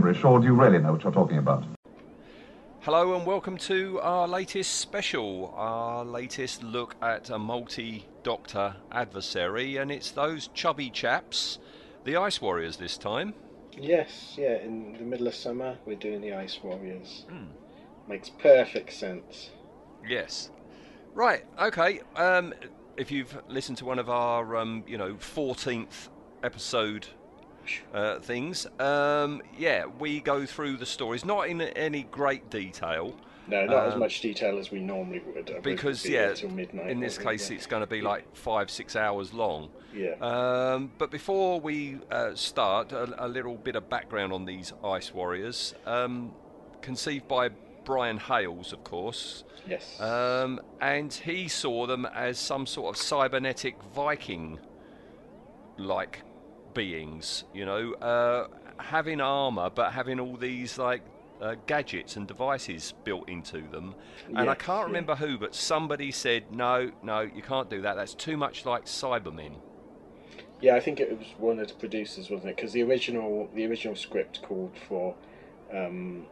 Is gibberish, or do you really know what you're talking about? Hello and welcome to our latest special, our latest look at a multi doctor adversary, and it's those chubby chaps, the Ice Warriors this time. Yes, yeah, in the middle of summer, we're doing the Ice Warriors. Makes perfect sense. Yes. Right, okay. Um, if you've listened to one of our, um, you know, 14th episode uh, things, um, yeah, we go through the stories, not in any great detail. No, not as Um, much detail as we normally would. I would because be yeah, midnight. in this case, it's going to be like five, six hours long. yeah, Um, but before we uh, start, a, a little bit of background on these Ice Warriors. Um, conceived by Brian Hayles, of course, yes, um, and he saw them as some sort of cybernetic Viking like beings, you know, uh, having armour but having all these like uh, gadgets and devices built into them. And I can't yeah. remember who, but somebody said, no, no, you can't do that. That's too much like Cybermen. yeah. I think it was one of the producers, wasn't it? Because the original, the original script called for um,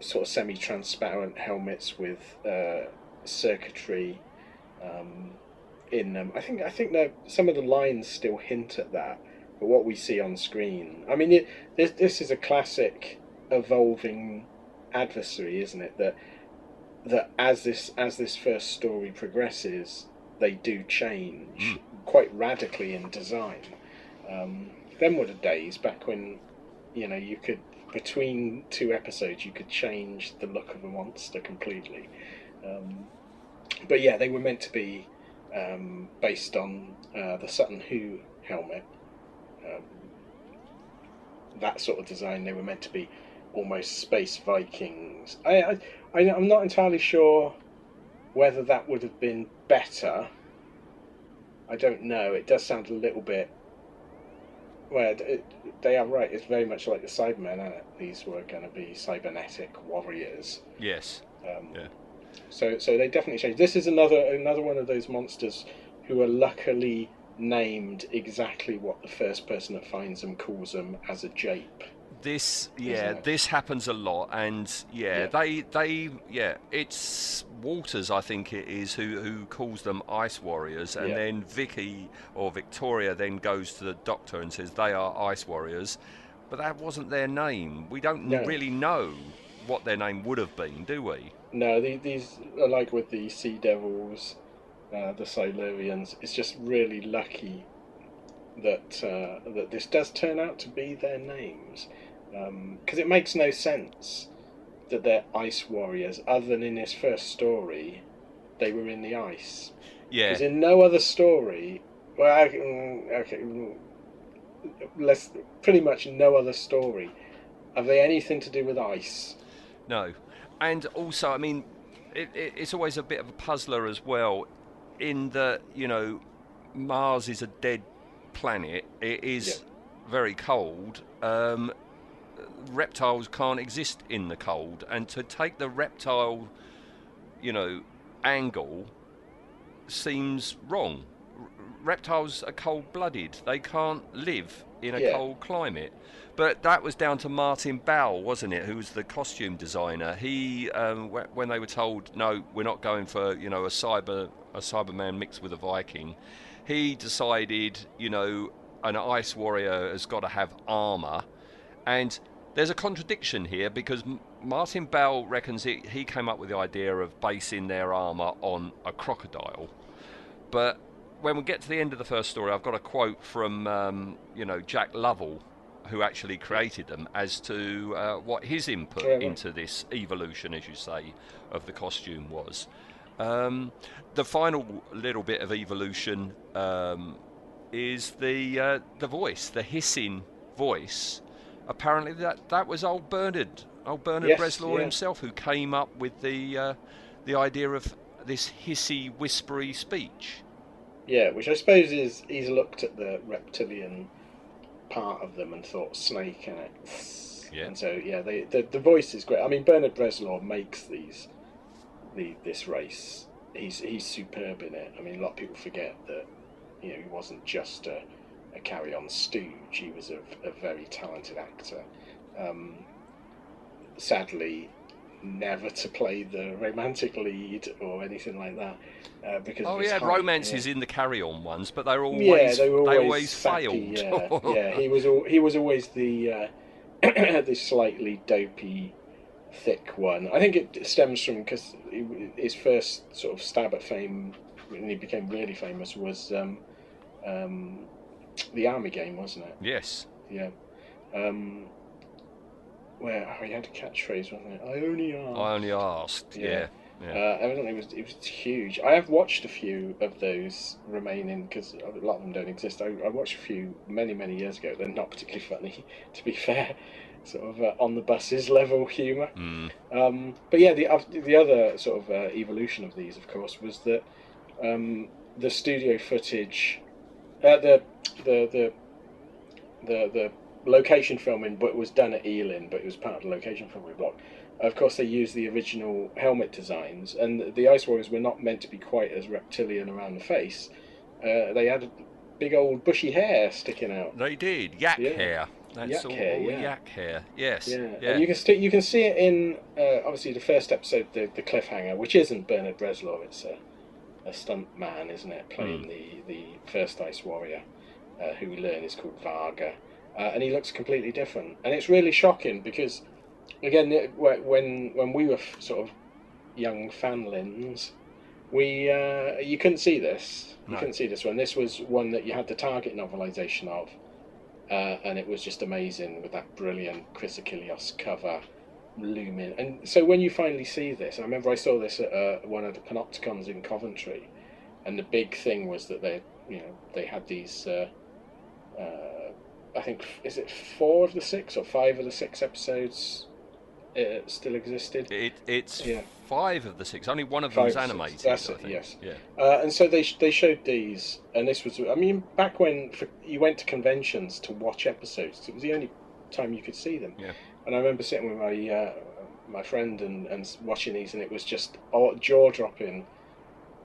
sort of semi-transparent helmets with uh, circuitry um, in them. I think I think that some of the lines still hint at that, but what we see on screen, I mean, it, this this is a classic evolving adversary, isn't it? That that as this as this first story progresses, they do change quite radically in design. Um, them were the days back when you know you could between two episodes you could change the look of a monster completely. Um, but yeah, they were meant to be um, based on uh, the Sutton Hoo helmet. Um, that sort of design. They were meant to be almost space Vikings. I, I, I'm not entirely sure whether that would have been better. I don't know. It does sound a little bit. Well, it, they are right. It's very much like the Cybermen. These were going to be cybernetic warriors. Yes. Um, Yeah. So, so they definitely changed. This is another another one of those monsters who are luckily named exactly what the first person that finds them calls them as a jape. This, yeah, this happens a lot, and yeah, Yeah. they, they, yeah, it's Walters, I think it is, who who calls them Ice Warriors, and Yeah. then Vicky or Victoria then goes to the doctor and says they are Ice Warriors, but that wasn't their name. We don't No. really know what their name would have been, do we? No, the- these are like with the Sea Devils, uh, the Silurians. It's just really lucky that uh, that this does turn out to be their names, because it makes no sense that they're ice warriors, other than in this first story, they were in the ice. Yeah, Because in no other story, well, I, mm, okay, mm, let's pretty much no other story have they anything to do with ice. No, and also, I mean, it, it, it's always a bit of a puzzler as well, in that you know, Mars is a dead planet. It is very cold. Um, reptiles can't exist in the cold, and to take the reptile, you know, angle seems wrong. R- reptiles are cold-blooded; they can't live in a Yeah. cold climate. But that was down to Martin Bowell, wasn't it? Who was the costume designer? He, um, when they were told, no, we're not going for you know a cyber a Cyberman mixed with a Viking, he decided, you know, an ice warrior has got to have armor, and there's a contradiction here because Martin Bell reckons it, he came up with the idea of basing their armor on a crocodile, but when we get to the end of the first story, I've got a quote from um, you know Jack Lovell, who actually created them, as to uh, what his input Yeah, right. into this evolution, as you say, of the costume was. Um, the final little bit of evolution um, is the uh, the voice, the hissing voice. Apparently, that that was old Bernard, old Bernard Yes, Bresslaw yeah. himself, who came up with the uh, the idea of this hissy, whispery speech. Yeah, which I suppose is he's looked at the reptilian part of them and thought snake in it. Yeah. And so yeah, they, the the voice is great. I mean, Bernard Bresslaw makes these the this race. He's he's superb in it. I mean, a lot of people forget that you know he wasn't just a, a carry on stooge. He was a, a very talented actor. Um, sadly, never to play the romantic lead or anything like that. Uh, because Oh yeah, romances yeah. in the carry-on ones, but they're always Yeah, they were always, always sappy, failed. Yeah, yeah, he was al- he was always the uh, the slightly dopey, thick one. I think it stems from because his first sort of stab at fame when he became really famous was um, um, the Army Game, wasn't it? yes. Yeah. Um, where oh, he had a catchphrase, wasn't it? I only asked. I only asked. Yeah. Yeah. yeah. Uh, evidently, it was it was huge. I have watched a few of those remaining because a lot of them don't exist. I, I watched a few many many years ago. They're not particularly funny, to be fair. Sort of uh, on the buses level humour. Mm. Um, but yeah, the oth- the other sort of uh, evolution of these, of course, was that um, the studio footage, uh, the the the the the location filming, but it was done at Ealing, but it was part of the location filming block. Of course, they used the original helmet designs, and the Ice Warriors were not meant to be quite as reptilian around the face. Uh, they had big old bushy hair sticking out. They did yak Yeah. hair. That's Yak all, hair, all yeah. yak hair. Yes. Yeah, Yeah. and you can st- you can see it in uh, obviously the first episode, the the cliffhanger, which isn't Bernard Bresslaw. It's a a stunt man, isn't it, playing the the first Ice Warrior, uh, who we learn is called Varga, uh, and he looks completely different, and it's really shocking because, again, it- when when we were f- sort of young fanlins, we uh, you couldn't see this. You No. couldn't see this one. This was one that you had the Target novelisation of, uh, and it was just amazing with that brilliant Chris Achilleos cover looming. And so when you finally see this, I remember I saw this at uh, one of the Panopticons in Coventry, and the big thing was that they, you know, they had these. I think is it four of the six or five of the six episodes uh, still existed. It, it's Yeah. five of the six. Only one of Five them's the animated. six. That's I it, yes. Yeah. Uh, and so they they showed these, and this was I mean back when for, you went to conventions to watch episodes, it was the only time you could see them. Yeah. And I remember sitting with my uh, my friend and, and watching these, and it was just jaw dropping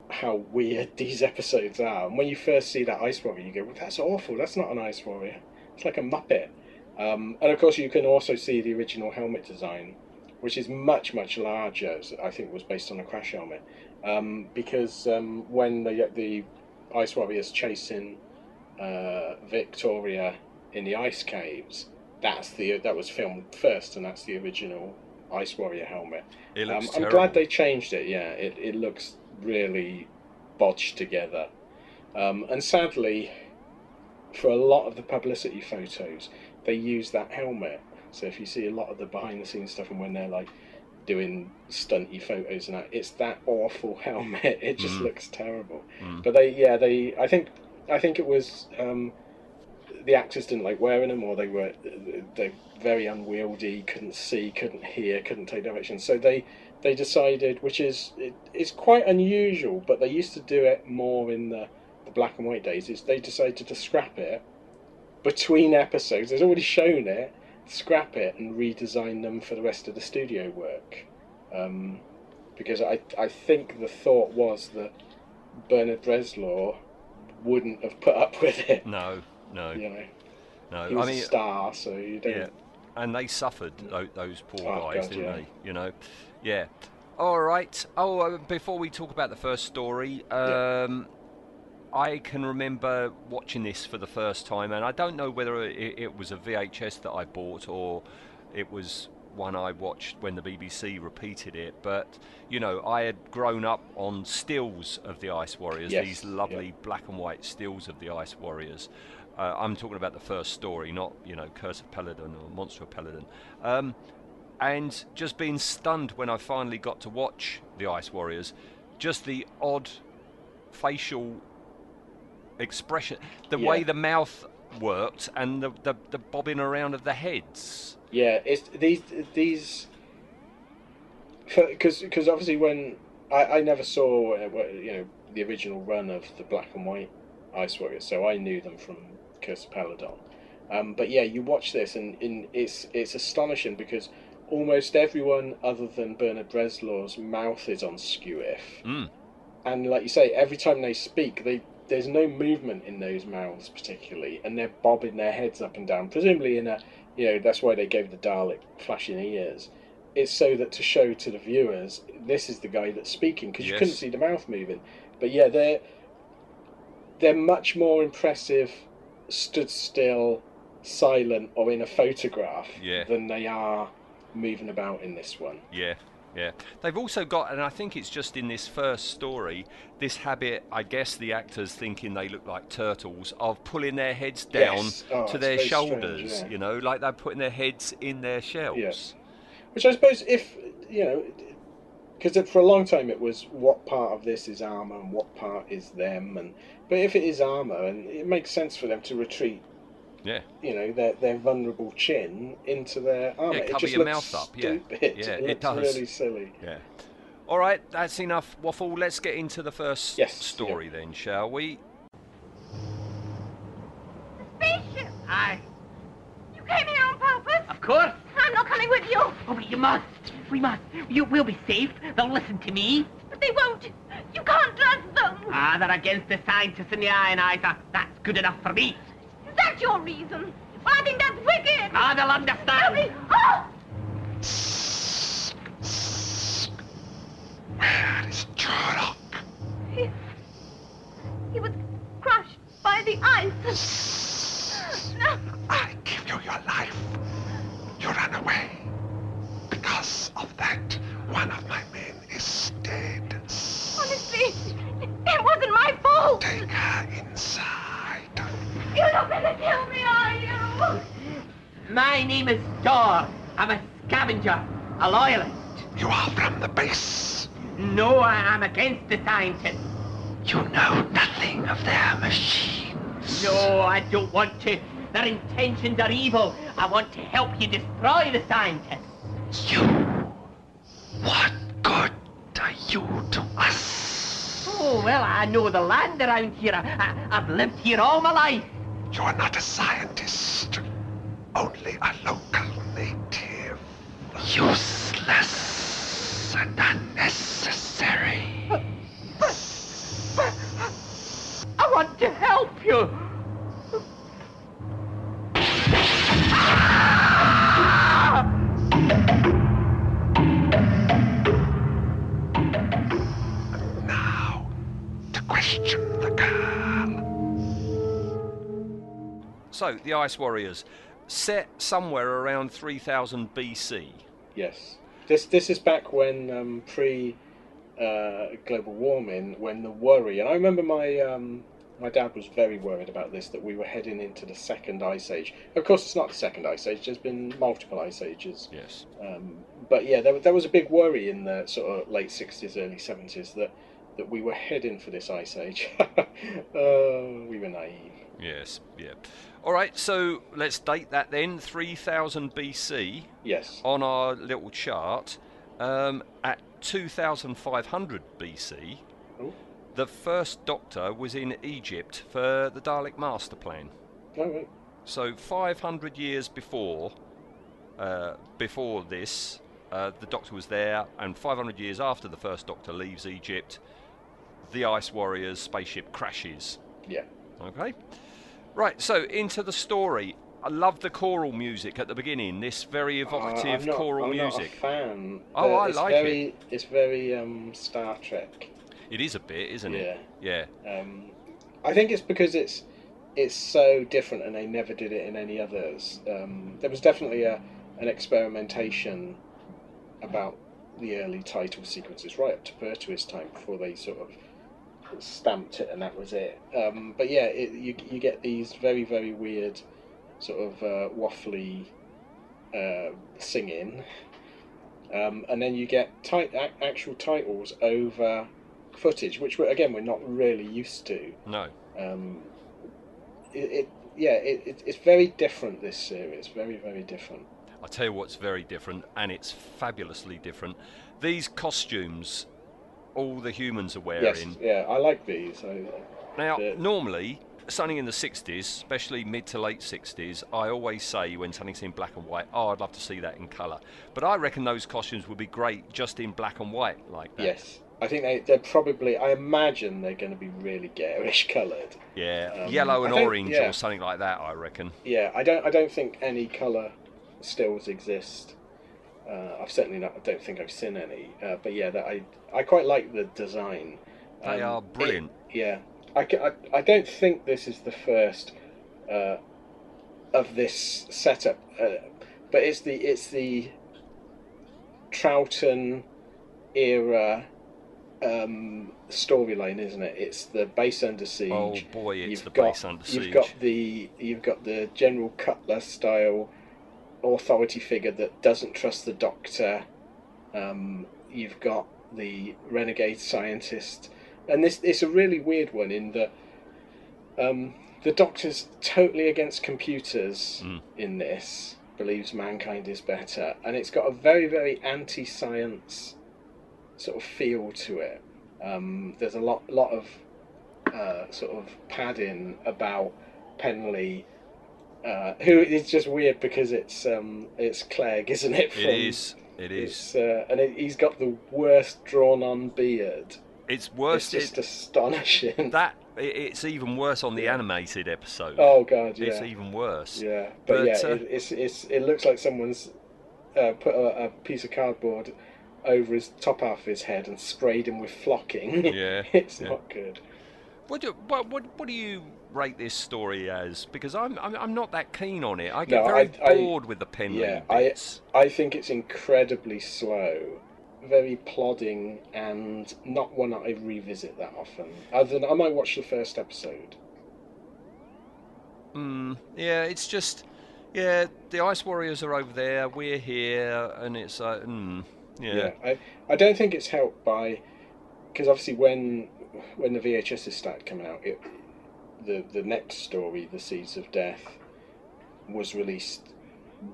how weird these episodes are. And when you first see that ice warrior, you go, well, "That's awful. That's not an ice warrior. It's like a muppet." Um, and of course, you can also see the original helmet design, which is much much larger. I think was based on a crash helmet, um, because um, when the the ice warriors chasing uh, Victoria in the ice caves, that's the that was filmed first, and that's the original ice warrior helmet. It Um, I'm glad they changed it. Yeah, it, it looks really bodged together, um, and sadly, for a lot of the publicity photos, they use that helmet. So if you see a lot of the behind the scenes stuff, and when they're like doing stunty photos and that, it's that awful helmet. It just Mm. looks terrible. Mm. But they, yeah, they. I think, I think it was. Um, the actors didn't like wearing them, or they were they very unwieldy, couldn't see, couldn't hear, couldn't take direction. So they they decided, which is it, it's quite unusual, but they used to do it more in the, the black and white days. Is they decided to scrap it between episodes. They've already shown it, scrap it, and redesign them for the rest of the studio work. Um, because I I think the thought was that Bernard Bresslaw wouldn't have put up with it. No, no, You know, no. he was I mean, a star, so you don't. yeah, and they suffered those poor Oh, guys, God, didn't yeah. they? You know, yeah. All right. Oh, uh, before we talk about the first story, Yeah. I can remember watching this for the first time, and I don't know whether it, it was a VHS that I bought or it was one I watched when the BBC repeated it. But you know, I had grown up on stills of the Ice Warriors, Yes, these lovely black and white stills of the Ice Warriors. Uh, I'm talking about the first story, not you know Curse of Peladon or Monster of Peladon. Um, and just being stunned when I finally got to watch the Ice Warriors, just the odd facial expression, the way the mouth worked, and the, the the bobbing around of the heads. Yeah, it's these these because because obviously when I, I never saw uh, you know the original run of the black and white Ice Warriors, so I knew them from Curse of Peladon. Um, but yeah, you watch this and, and it's it's astonishing because almost everyone other than Bernard Bresslaw's mouth is on skew if, Mm. and like you say, every time they speak, they there's no movement in those mouths particularly, and they're bobbing their heads up and down, presumably in a you know that's why they gave the Dalek flashing ears. It's so that to show to the viewers this is the guy that's speaking because you couldn't see the mouth moving. But yeah, they're they're much more impressive, stood still, silent, or in a photograph Yeah. than they are moving about in this one. Yeah, yeah. They've also got, and I think it's just in this first story, this habit, I guess the actors thinking they look like turtles, of pulling their heads down Yes. Oh, to their very strange, shoulders, yeah. you know, like they're putting their heads in their shells. Yes. Which I suppose, if you know, because for a long time it was what part of this is armor and what part is them, and but if it is armor, and it makes sense for them to retreat, Yeah. you know, their their vulnerable chin into their armor. Yeah, it cover just your looks mouth up, yeah. Stupid. Yeah, it, it looks does. really silly. Yeah. All right, that's enough waffle. Let's get into the first Yes, story then, shall we? Spaceship! Aye, You came here on purpose? of course. I'm not coming with you. Oh, but you must. We must. You will be safe. They'll listen to me. But they won't. You can't trust them. Ah, they're against the scientists and the ionizer. That's good enough for me. Is that your reason? Well, I think that's wicked. Ah, they'll understand. Help me. Oh! Where is Turoc? He, he was crushed by the ice. A scavenger, a loyalist. You are from the base. No, I am against the scientists. You know nothing of their machines. No, I don't want to. Their intentions are evil. I want to help you destroy the scientists. You. What good are you to us? Oh, well, I know the land around here. I, I've lived here all my life. You are not a scientist, only a local. Useless and unnecessary. I want to help you. Now, to question the girl. So, the Ice Warriors, set somewhere around 3000 BC. Yes. This this is back when um, pre uh, global warming, when the worry, and I remember my um, my dad was very worried about this that we were heading into the second ice age. Of course, it's not the second ice age. There's been multiple ice ages. Yes. Um, but yeah, there, there was a big worry in the sort of late sixties, early seventies that that we were heading for this ice age. oh, we were naive. Yes, yeah. All right, so let's date that then 3000 BC Yes. on our little chart. Um, at 2500 BC, Oh. the first doctor was in Egypt for the Dalek master plan. Oh, right. So 500 years before, uh, before this, uh, the Doctor was there, and 500 years after the first Doctor leaves Egypt, the Ice Warriors spaceship crashes. Yeah. Okay, right. So into the story. I love the choral music at the beginning. This very Uh, evocative I'm not, choral I'm music. Not a fan. Oh, I it's like very, It's very um, Star Trek. It is a bit, isn't it? Yeah. Yeah. Um, I think it's because it's it's so different, and they never did it in any others. Um, there was definitely a an experimentation about the early title sequences right up to Pertwee time before they sort of stamped it and that was it. Um, but yeah, it, you you get these very very weird, sort of uh, waffly uh, singing, um, and then you get tit- a- actual titles over footage, which we're, again we're not really used to. No. Um, it, it yeah, it, it, it's very different. This series, very very different. I tell you what's very different, and it's fabulously different. These costumes, all the humans are wearing. Yes, yeah, I like these. I, Now, the- normally, something in the 60s, especially mid to late 60s, I always say when something's in black and white, oh, I'd love to see that in colour. But I reckon those costumes would be great just in black and white like that. Yes, I think they, they're probably. I imagine they're going to be really garish coloured. Yeah, Um, yellow and think- orange yeah. or something like that, I reckon. Yeah, I don't. I don't think any colour stills exist. Uh, I've certainly not. I don't think I've seen any. Uh, but yeah, that I I quite like the design. They Um, are brilliant. it- yeah, I, I, I don't think this is the first uh, of this setup, uh, but it's the it's the Troughton era um, storyline, isn't it? It's the base under siege. Oh boy, it's You've the got, base under siege. You've got the you've got the General Cutler style authority figure that doesn't trust the Doctor. Um, you've got the renegade scientist, and this it's a really weird one in that um, the Doctor's totally against computers Mm. in this. Believes mankind is better, and it's got a very very anti-science sort of feel to it. Um, there's a lot lot of uh, sort of padding about Penley, uh, who is just weird because it's um, it's Clegg, isn't it? It is. It is. It's, uh, and it, he's got the worst drawn-on beard. It's worse. It's just it- astonishing. that it- it's even worse on the animated episode. Oh god, yeah, It's even worse. yeah. But, But, yeah, uh, it, it's it's it looks like someone's uh, put a, a piece of cardboard over his top half of his head and sprayed him with flocking. Yeah, it's yeah. not good. What do what, what what do you rate this story as? Because I'm I'm, I'm not that keen on it. I get No, very I- I- bored with the pen. Yeah, I bits. I think it's incredibly slow, very plodding, and not one I revisit that often. Other than I might watch the first episode. Mm, yeah, it's just yeah. The Ice Warriors are over there. We're here, and it's uh, mm, yeah. I, I don't think it's helped by because obviously when when the VHSs started coming out, it the the next story, the Seeds of Death, was released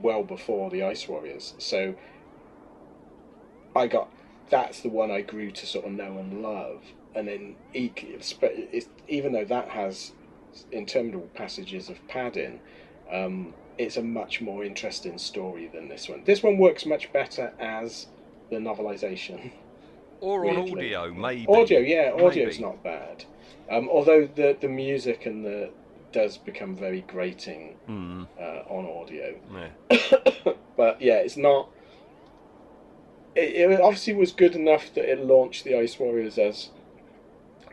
well before the Ice Warriors. So I got that's the one I grew to sort of know and love, and then even though that has interminable passages of padding. Um, it's a much more interesting story than this one. This one works much better as the novelization. Or on weirdly. audio, maybe. Audio, yeah, audio's Maybe. not bad. Um, although the the music and the does become very grating Mm, uh, on audio. yeah. but yeah, it's not. It, it obviously was good enough that it launched the Ice Warriors as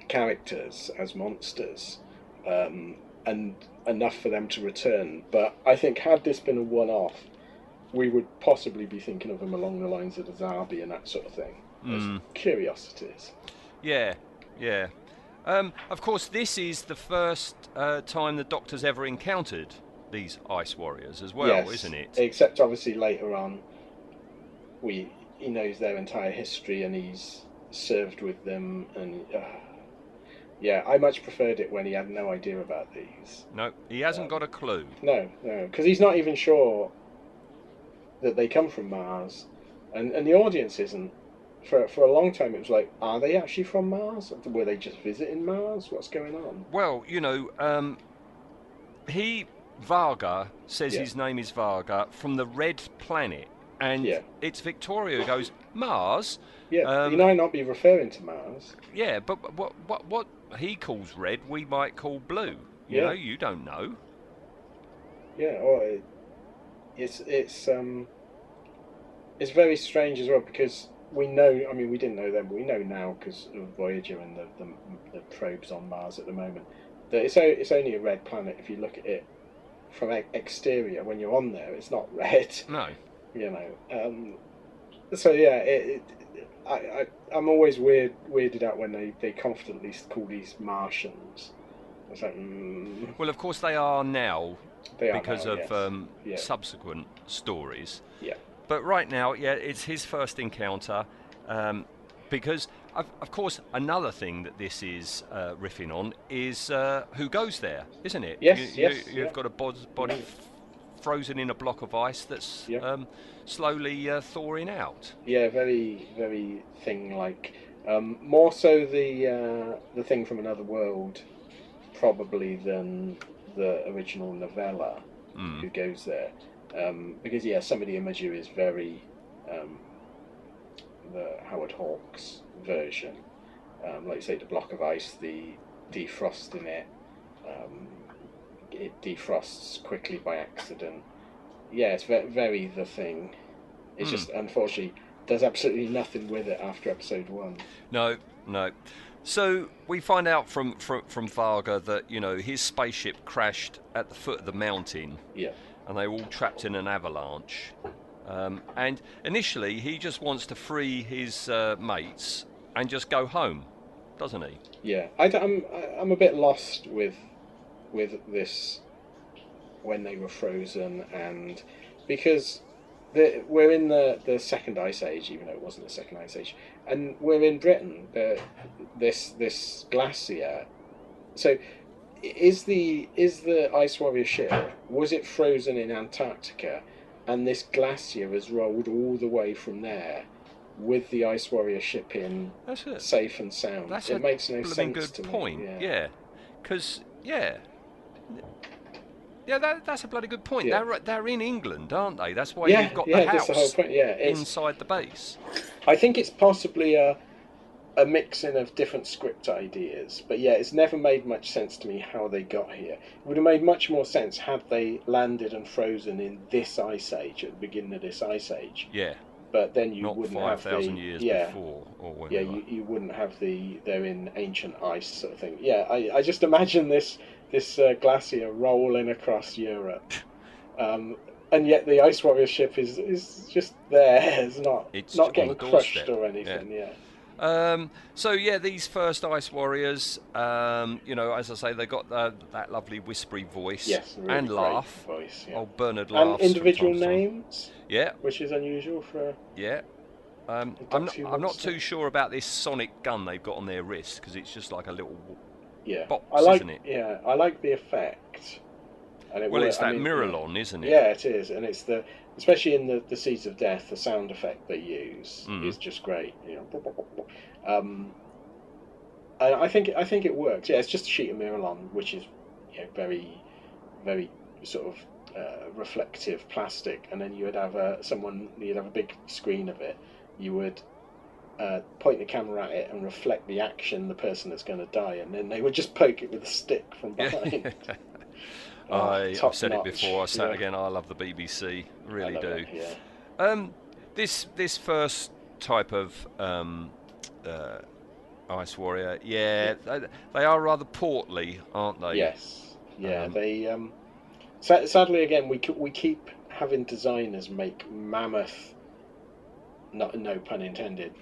characters, as monsters, um, and enough for them to return. But I think had this been a one-off, we would possibly be thinking of them along the lines of the Zarbi and that sort of thing, Mm. curiosities. Yeah, yeah. Um, of course, this is the first uh, time the Doctor's ever encountered these Ice Warriors as well, yes, isn't it? Except obviously later on, we he knows their entire history and he's served with them and. Uh, yeah, I much preferred it when he had no idea about these. No, he hasn't got a clue. No, no, because he's not even sure that they come from Mars, and and the audience isn't. For for a long time, it was like, are they actually from Mars? Were they just visiting Mars? What's going on? Well, you know, um, he Varga says Yeah. his name is Varga from the Red Planet, and Yeah. it's Victoria who goes Mars. Yeah, Um, he might not be referring to Mars. Yeah, but what what what he calls red, we might call blue. You Yeah. know, you don't know. Yeah, or it, it's it's um it's very strange as well because we know. I mean, we didn't know then, but we know now because of Voyager and the, the the probes on Mars at the moment that it's o- it's only a red planet if you look at it from e- exterior. When you're on there, it's not red. No. You know. Um, so yeah, it, it I, I I'm always weird weirded out when they they confidently call these Martians. It's like mm, Well, of course they are now they are because now, of yes. um, yeah subsequent stories. yeah But right now, yeah, it's his first encounter. Um, because, of, of course, another thing that this is uh, riffing on is uh, who goes there, isn't it? Yes, you, yes, You, have yeah. got a bod- body f- frozen in a block of ice that's Yeah. um, slowly uh, thawing out. yeah very very thing like um, more so the uh, the thing from another world probably than the original novella Mm. who goes there um, because yeah some of the imagery is very um, the Howard Hawks version. Um, like you say the block of ice the defrosting it um, it defrosts quickly by accident. Yeah it's very, very the thing. It's Hmm. just unfortunately does absolutely nothing with it after episode one. No, no. So we find out from, from from Varga that you know his spaceship crashed at the foot of the mountain, yeah and they were all trapped in an avalanche. Um, and initially, he just wants to free his uh, mates and just go home, doesn't he? Yeah, I, am I'm a bit lost with with this when they were frozen and because the, we're in the, the second ice age, even though it wasn't the second ice age, and we're in Britain. The, this this glacier. So, is the is the Ice Warrior ship was it frozen in Antarctica, and this glacier has rolled all the way from there, with the Ice Warrior ship in safe and sound. That's it a makes no sense good to point. Yeah. Yeah, because yeah, yeah, that, that's a bloody good point. Yeah. They're they're in England, aren't they? That's why Yeah, you've got yeah, the house the whole point. Yeah, inside the base. I think it's possibly a a mixing of different script ideas, but yeah, it's never made much sense to me how they got here. It would have made much more sense had they landed and frozen in this ice age at the beginning of this ice age. Yeah, But then you not wouldn't five have the thousand years yeah. before or Yeah, you, you wouldn't have the they're in ancient ice sort of thing. Yeah, I, I just imagine this this uh, glacier rolling across Europe, um, and yet the Ice Warrior ship is is just there. It's not It's not getting crushed or anything. Yeah. Um, so yeah, these first Ice Warriors, um, you know, as I say, they got uh, that lovely whispery voice Yes, really and laugh. voice. Yeah. Oh, Bernard and laughs. from individual time to time. names, Yeah, which is unusual for. yeah. Um, I'm not, I'm not too sure about this sonic gun they've got on their wrist because it's just like a little. Yeah, Box, I like. isn't it? Yeah, I like the effect. And it Well, wor- it's I that mean, Miralon, isn't it? Yeah, it is, and it's the especially in the the Seeds of Death, the sound effect they use Mm. is just great. You know, um, and I think I think it works. Yeah, it's just a sheet of Miralon, which is you know, very, very sort of uh, reflective plastic, and then you would have a someone you'd have a big screen of it. You would. Uh, point the camera at it and reflect the action the person that's going to die, and then they would just poke it with a stick from behind. Oh, I, I've top said it before. I say it Yeah. again. I love the BBC. Really do. it, Yeah. Um, this this first type of um, uh, ice warrior, yeah, they, they are rather portly, aren't they? Yes. Yeah. Um, they. Um, sadly, again, we we keep having designers make mammoth. Not no pun intended,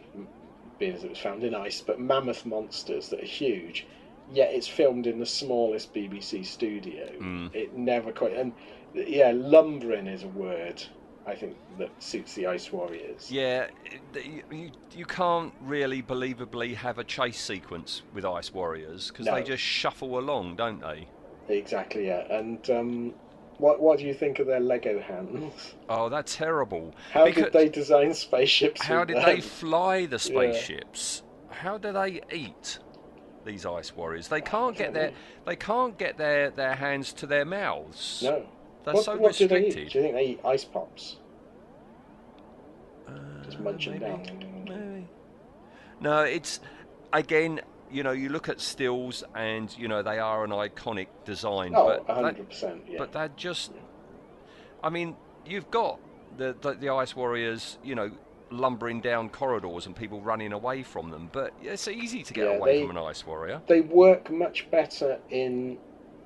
being as it was found in ice, but mammoth monsters that are huge. Yet it's filmed in the smallest BBC studio. Mm. It never quite. And yeah, lumbering is a word. I think that suits the Ice Warriors. Yeah, you, you, can't really believably have a chase sequence with Ice Warriors because No. they just shuffle along, don't they? Exactly. Yeah. And um, what what do you think of their Lego hands? Oh, they're terrible. How Because- did they design spaceships? How did them? they fly the spaceships? How do they eat these Ice Warriors? They can't get their they can't get their, their hands to their mouths. No. They're what, so what do they eat? restricted. Do you think they eat ice pops? Uh, Just munch 'em maybe, down. Maybe. No, it's again. You know, you look at stills, and you know they are an iconic design, Oh, but hundred percent. Yeah. but they're just. I mean, you've got the, the the Ice Warriors, you know, lumbering down corridors and people running away from them, but it's easy to get Yeah, away they- from an Ice Warrior. they work much better in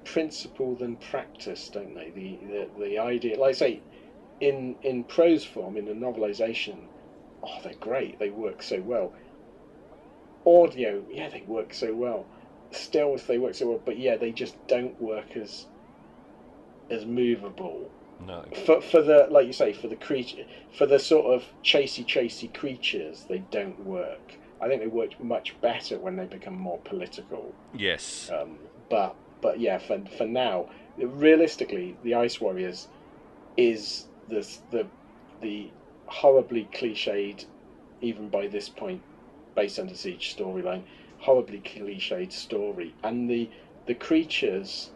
principle than practice, don't they? The the, the idea, like I say, in in prose form, in the novelization, oh, they're great. They work so well. Audio, yeah, they work so well. Stills, they work so well, but yeah, they just don't work as as movable No. for for the like you say for the creature for the sort of chasey chasey creatures. They don't work. I think they work much better when they become more political. Yes. Um, but but yeah, for for now, realistically, the Ice Warriors is the the the horribly cliched, even by this point, base under siege storyline, horribly cliched story, and the the creatures,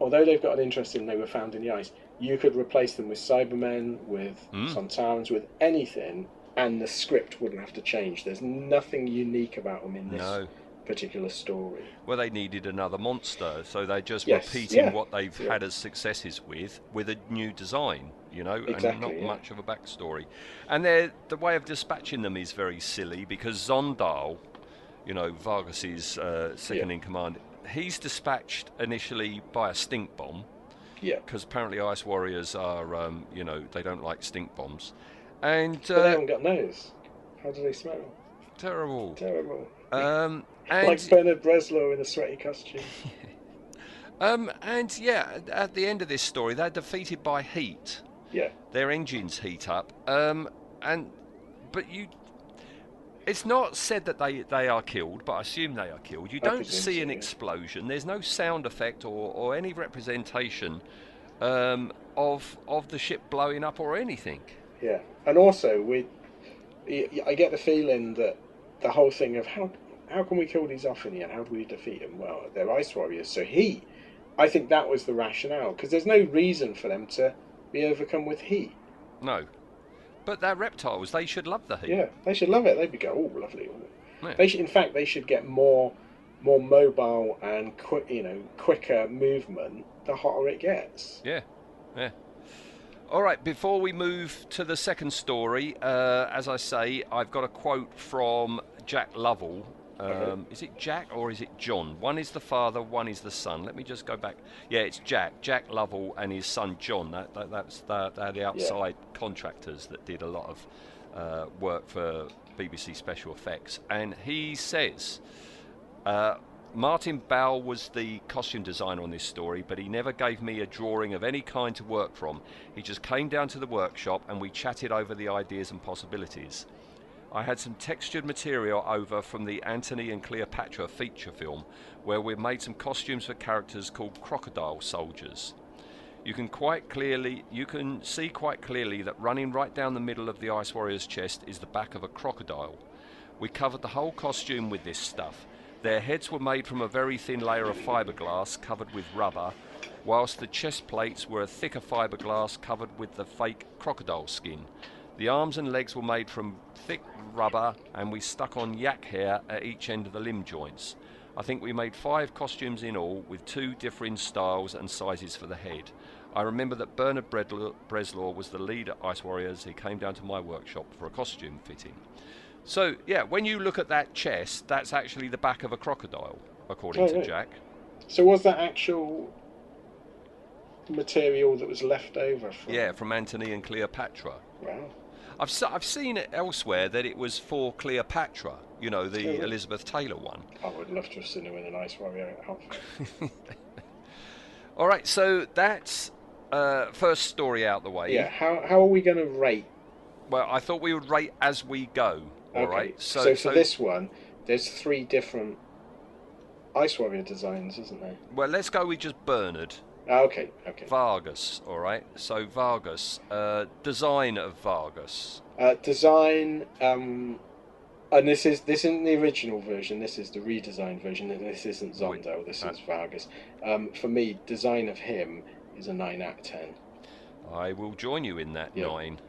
although they've got an interest in they were found in the ice, you could replace them with Cybermen, with Mm. Sontarans, with anything, and the script wouldn't have to change. There's nothing unique about them in this No. particular story. Well, they needed another monster, so they're just Yes, repeating yeah, what they've yeah. had as successes with, with a new design, you know, and not yeah. much of a backstory. And the way of dispatching them is very silly because Zondal, you know, Vargas's uh, second in command, he's dispatched initially by a stink bomb Yeah. because apparently Ice Warriors are, um, you know, they don't like stink bombs. And But they uh, haven't got nose. How do they smell? terrible. Terrible. Um, and like Bernard Bresslaw in a sweaty costume. Um, and yeah, at- at the end of this story, they're defeated by heat. Yeah. Their engines heat up. Um, and but you, it's not said that they they are killed, but I assume they are killed. You I don't see so, an yeah. explosion. There's no sound effect or, or any representation um, of of the ship blowing up or anything. Yeah. And also, we, I get the feeling that the whole thing of how how can we kill these off in the? How do we defeat them? Well, they're ice warriors. So he, I think that was the rationale because there's no reason for them to be overcome with heat. No, but they're reptiles. They should love the heat. Yeah, they should love it. They'd be go, oh, lovely. Yeah. They should, in fact, they should get more, more mobile and quick, you know, quicker movement. The hotter it gets. Yeah, yeah. All right, before we move to the second story, uh, as I say, I've got a quote from Jack Lovell. Um, Is it Jack or is it John? One is the father, one is the son. Let me just go back. Yeah, it's Jack. Jack Lovell and his son John. That, that that's the, they're the outside contractors that did a lot of uh, work for BBC Special Effects. And he says. Uh, Martin Bell was the costume designer on this story, but he never gave me a drawing of any kind to work from. He just came down to the workshop and we chatted over the ideas and possibilities. I had some textured material over from the Antony and Cleopatra feature film, where we made some costumes for characters called crocodile soldiers. You can quite clearly you can see quite clearly that running right down the middle of the Ice Warrior's chest is the back of a crocodile. We covered the whole costume with this stuff. Their heads were made from a very thin layer of fiberglass covered with rubber, whilst the chest plates were a thicker fiberglass covered with the fake crocodile skin. The arms and legs were made from thick rubber, and we stuck on yak hair at each end of the limb joints. I think we made five costumes in all, with two differing styles and sizes for the head. I remember that Bernard Bresslaw was the lead at Ice Warriors. He came down to my workshop for a costume fitting. So, yeah, when you look at that chest, that's actually the back of a crocodile, according Oh, to right. Jack. So was that actual material that was left over from? Yeah, from Antony and Cleopatra. Wow. I've, I've seen it elsewhere that it was for Cleopatra, you know, the Oh, really? Elizabeth Taylor one. I would love to have seen him in a nice warrior outfit. All right, so that's uh, first story out the way. Yeah. How how are we going to rate? Well, I thought we would rate as we go. All okay. right. So, for this one, there's three different ice warrior designs, isn't there? well, let's go with just Bernard okay. Okay. Vargas. All right. So Vargas, uh, design of Vargas. Uh, design. Um, and this is this isn't the original version. This is the redesigned version. and This isn't Zondo. This uh, is Vargas. Um, for me, design of him is a nine out of ten. I will join you in that Yeah. nine.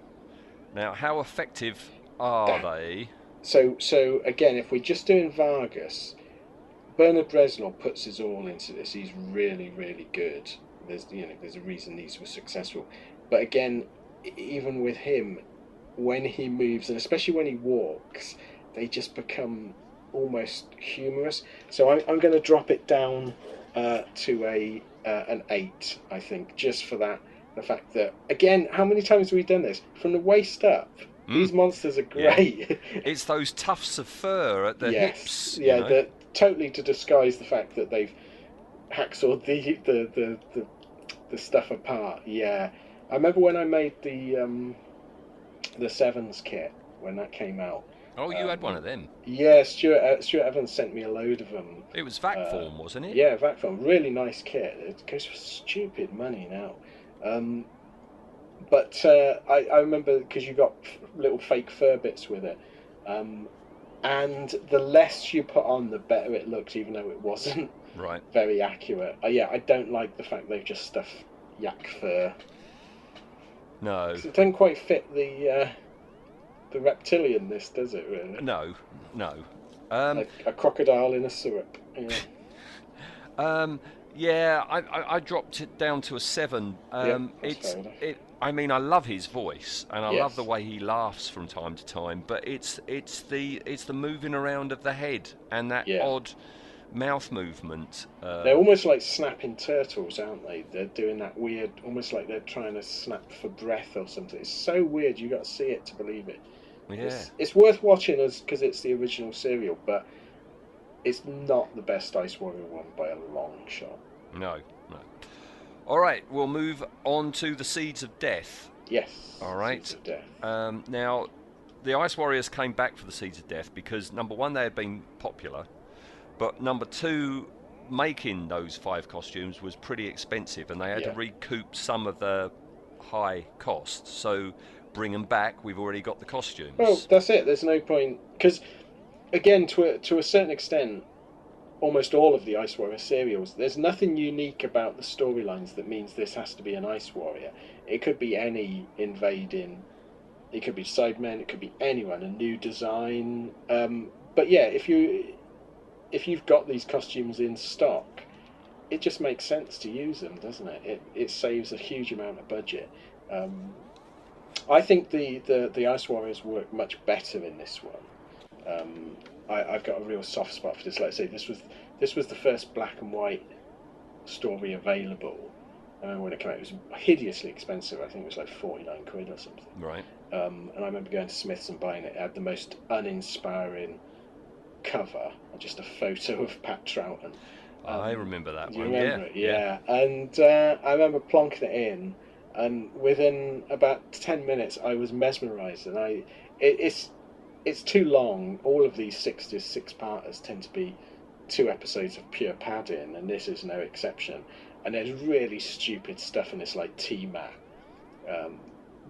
Now, how effective are That- they? So so again, if we're just doing Vargas, Bernard Bresslaw puts his all into this. He's really really good. There's you know there's a reason these were successful. But again, even with him, when he moves and especially when he walks, they just become almost humorous. So I'm I'm going to drop it down uh, to a uh, an eight. I think just for that the fact that again, how many times have we done this from the waist up? These monsters are Yeah. great. It's those tufts of fur at the yes, hips. you yeah, know? the, totally to disguise the fact that they've hacksawed the the, the, the the stuff apart. Yeah, I remember when I made the um, the Sevans kit when that came out. Oh, you had um, one of them. Yeah, Stuart uh, Stuart Evans sent me a load of them. It was vac uh, form, wasn't it? Yeah, Vacfilm, really nice kit. It goes for stupid money now. Um, but uh, I, I remember because you got little fake fur bits with it, um, and the less you put on, the better it looks, even though it wasn't Right. very accurate. Uh, yeah, I don't like the fact they've just stuffed yak fur. No, it doesn't quite fit the uh, the reptilian. This does it really? No. No. Um, Like a crocodile in a syrup. Yeah. Um, yeah, I, I, I dropped it down to a seven. Um, that's it's it. I mean, I love his voice and I love the way he laughs from time to time. But it's it's the it's the moving around of the head and that Yeah. odd mouth movement. Uh, They're almost like snapping turtles, aren't they? They're doing that weird, almost like they're trying to snap for breath or something. It's so weird. You got to see it to believe it. yeah. It's, it's worth watching as because it's the original serial, but it's not the best Ice Warrior one by a long shot. No. No. All right, we'll move on to the Seeds of Death. Yes. All right. Seeds of Death. Um, now, the Ice Warriors came back for the Seeds of Death because number one, they had been popular, but number two, making those five costumes was pretty expensive, and they had Yeah. to recoup some of the high costs. So, bring them back. We've already got the costumes. Well, that's it. There's no point because, again, to a, to a certain extent, almost all of the Ice Warrior serials, there's nothing unique about the storylines that means this has to be an Ice Warrior. It could be any invading. It could be Cybermen. It could be anyone. A new design. Um, but yeah, if you if you've got these costumes in stock, it just makes sense to use them, doesn't it? It it saves a huge amount of budget. Um, I think the, the, the Ice Warriors work much better in this one. Um, I, I've got a real soft spot for this. Like I say, this was this was the first black and white story available. I remember when it came out, it was hideously expensive. I think it was like forty nine quid or something. Right. Um, and I remember going to Smiths and buying it. It had the most uninspiring cover, just a photo of Pat Troughton. I remember that one. remember yeah. it? Yeah. And uh, I remember plonking it in, and within about ten minutes, I was mesmerised. And I, it, it's, it's too long. All of these sixties six parters tend to be two episodes of pure padding, and this is no exception. And there's really stupid stuff in this, like T Mat. Um,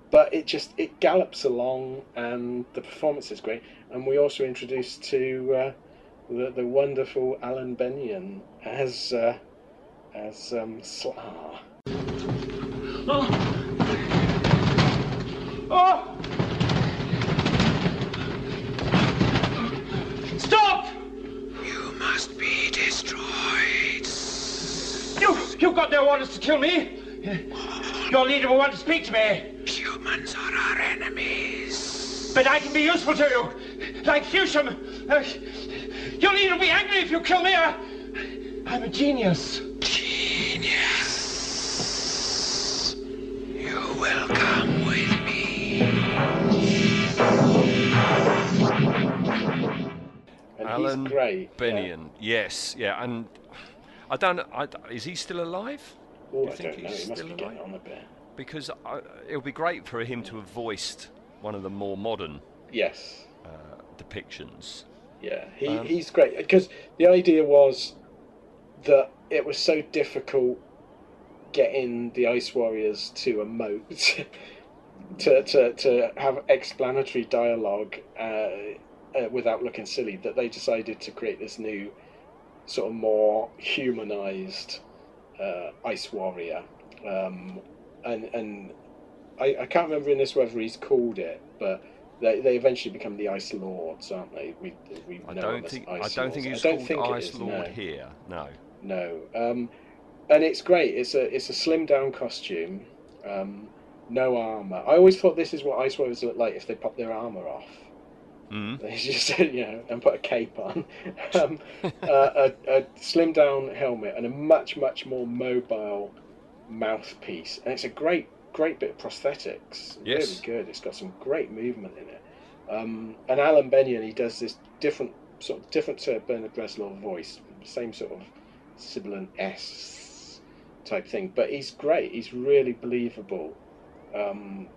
but it just it gallops along, and the performance is great. And we also introduced to. Uh, the, the wonderful Alan Bennion as uh, as um, Slar. Oh! Stop! Must be destroyed. You, you've got no orders to kill me. Your leader will want to speak to me, Humans are our enemies. but I can be useful to you. Like Fusham. Uh, your leader will be angry if you kill me. Uh, I'm a genius. Genius. You will Alan he's great. Bennion. Yes. Yeah. And I don't. I, is he still alive? Yeah. Oh, You I think he's He must still be getting alive? on a bit. Because I, it would be great for him to have voiced one of the more modern Yes. uh, depictions. Yeah. He, Um, he's great because the idea was that it was so difficult getting the Ice Warriors to emote, to, to, to have explanatory dialogue uh, uh, without looking silly, that they decided to create this new, sort of more humanized uh, Ice Warrior. Um, and and I, I can't remember in this whether he's called it, but they, they eventually become the Ice Lords, aren't they? We, we I don't think. I don't Lords. think I don't called think Ice is, Lord no. here. No. No, um, and it's great. It's a it's a slim down costume, um, no armor. I always thought this is what Ice Warriors look like if they pop their armor off. Mm. They just you know and put a cape on, um, uh, a, a slim down helmet and a much much more mobile mouthpiece. And it's a great great bit of prosthetics. Yes. Really good. It's got some great movement in it. Um, and Alan Bennion, he does this different sort of different to Bernard Bresslaw voice, same sort of sibilant S type thing. But he's great. He's really believable, um,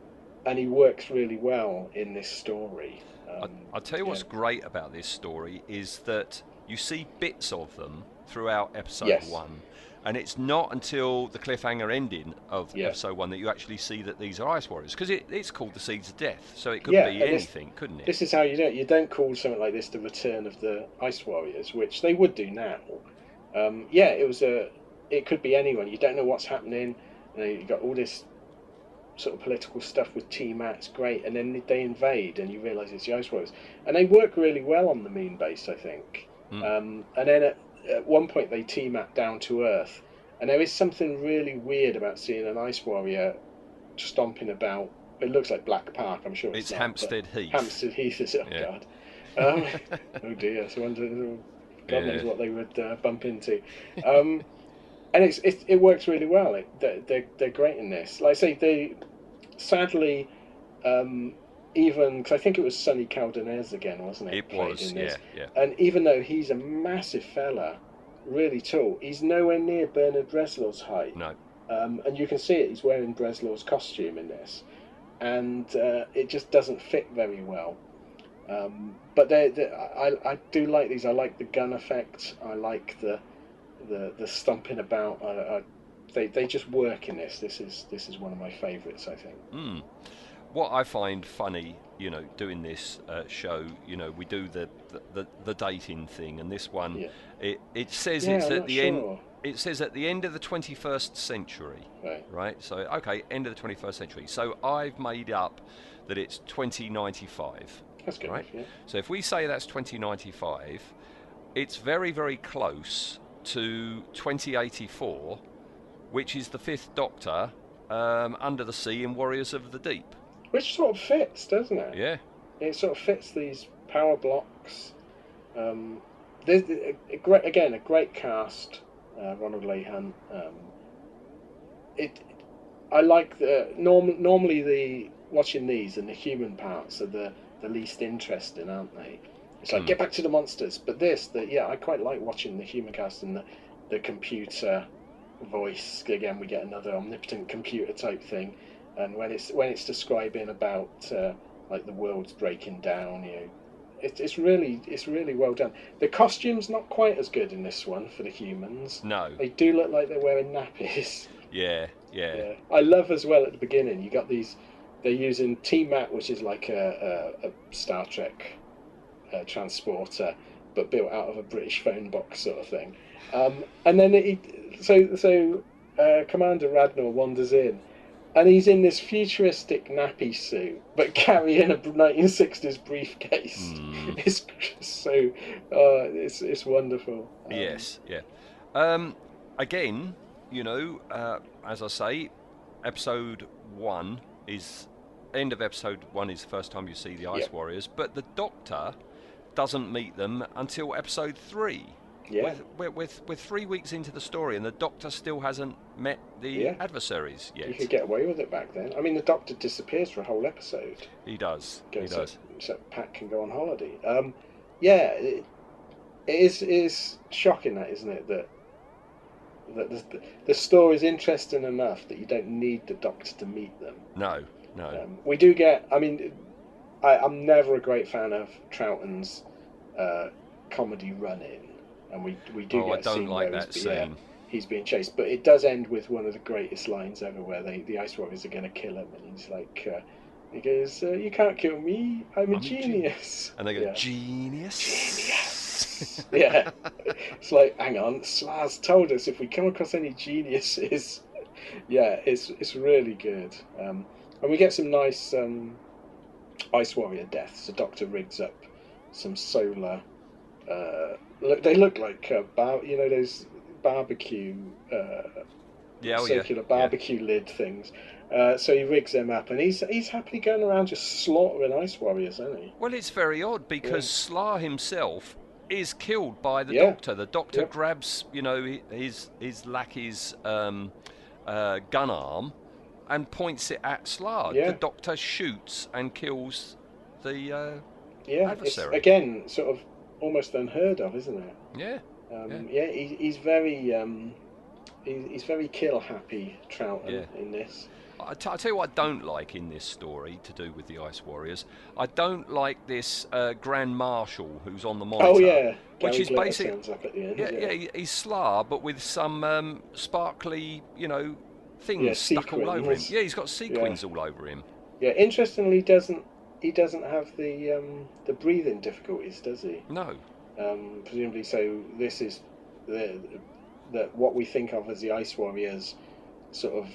and he works really well in this story. I, I'll tell you what's yeah. great about this story is that you see bits of them throughout episode Yes. one, and it's not until the cliffhanger ending of Yeah. episode one that you actually see that these are ice warriors because it, it's called the Seeds of Death, so it could Yeah, be and this- anything, couldn't it? This is how you do it. You don't call something like this the return of the Ice Warriors, which they would do now. Um, yeah, it was a. It could be anyone. You don't know what's happening. You know, you've got all this sort of political stuff with T-Mat. Great, and then they invade, and you realise it's the Ice Warriors, and they work really well on the moon base, I think. Mm. Um, and then at, at one point they T-Mat down to Earth, and there is something really weird about seeing an Ice Warrior stomping about. It looks like Black Park. I'm sure it's, It's not, Hampstead Heath. Hampstead Heath is oh Yeah. god. Um, oh dear. So wonder, God knows Yeah. what they would uh, bump into. Um, and it's, it it works really well. It, they're, they're they're great in this. Like I say, they sadly um, even because I think it was Sonny Caldinez again, wasn't it? it played was, in yeah, this. yeah. And even though he's a massive fella, really tall, he's nowhere near Bernard Bresslaw's height. No, Um, and you can see it. He's wearing Bresslaw's costume in this, and uh, it just doesn't fit very well. Um, but they, they, I, I do like these. I like the gun effect. I like the the the stumping about. I, I, they they just work in this. This is this is one of my favourites. I think. Mm. What I find funny, you know, doing this uh, show, you know, we do the, the, the, the dating thing, and this one, Yeah. it, it says Yeah, it's I'm at the end. It says at the end of the 21st century, Right. right? So okay, end of the 21st century. So I've made up that it's 2095. That's good. Right. Yeah. So if we say that's 2095, it's very, very close to 2084, which is the fifth Doctor um, under the sea in Warriors of the Deep. Which sort of fits, doesn't it? Yeah. it sort of fits these power blocks. Um, there's a, a great, again a great cast. Uh, Ronald Leigh-Hunt. Um, it, I like the norm, normally the watching these and the human parts are the the least interesting, aren't they? It's like Hmm. get back to the monsters, but this, that yeah, I quite like watching the human cast and the the computer voice. Again, we get another omnipotent computer type thing, and when it's when it's describing about uh, like the world's breaking down, you know, it, it's really it's really well done. The costumes not quite as good in this one for the humans. No. They do look like they're wearing nappies. Yeah. Yeah. Yeah. I love as well at the beginning. You got these. They're using T-Mat, which is like a, a, a Star Trek uh, transporter, but built out of a British phone box sort of thing. Um, and then it, so so uh, Commander Radnor wanders in, and he's in this futuristic nappy suit, but carrying a 1960s briefcase. Hmm. It's so uh, it's it's wonderful. Um, Yes, yeah. Um, again, you know, uh, as I say, episode one is end of episode one is the first time you see the Ice. Warriors, but the Doctor doesn't meet them until episode three. Yeah. With, we're, with, we're three weeks into the story, and the Doctor still hasn't met the Yeah. adversaries yet. You could get away with it back then. I mean, the Doctor disappears for a whole episode. He does. He goes does. So, so Pat can go on holiday. Um, yeah, it, it is it is shocking that, isn't it? That that the, the story is interesting enough that you don't need the Doctor to meet them. No, no. Um, we do get. I mean, I, I'm never a great fan of Troughton's uh, comedy run-in, and we we do oh, I get a don't scene like where that he's, yeah, he's being chased, but it does end with one of the greatest lines ever, where they the Ice Warriors are going to kill him, and he's like. Uh, he goes, uh, "You can't kill me. I'm a I'm a genius." genius." And they go, yeah. genius. yeah. It's like, hang on, Slar's told us if we come across any geniuses, yeah, it's it's really good. Um, and we get some nice um, Ice Warrior deaths. The Doctor rigs up some solar. Uh, look, they look like uh, bar- you know those barbecue uh, yeah, oh, yeah. circular yeah. barbecue lid things. Uh, so he rigs them up, and he's he's happily going around just slaughtering ice warriors, isn't he? Well, it's very odd because Slar himself is killed by the Yeah. Doctor. The Doctor Yeah. grabs, you know, his his lackey's um, uh, gun arm and points it at Slard. Yeah. The Doctor shoots and kills the. Uh, Yeah, it's, adversary. again, sort of almost unheard of, isn't it? yeah. Um, yeah, he, he's very um, he, he's very kill happy Troughton Yeah. in this. I t- I'll tell you what I don't like in this story to do with the Ice Warriors. I don't like this uh, Grand Marshal who's on the monitor. Oh yeah, Which Gary is Glitter basic- turns up at the end. Yeah, yeah, he's Slar, but with some um, sparkly, you know, things Yeah, stuck all over him. Yeah, he's got sequins all over him. Yeah, interestingly, doesn't he doesn't have the um, the breathing difficulties, does he? No. Um, presumably, so this is the that what we think of as the Ice Warriors, sort of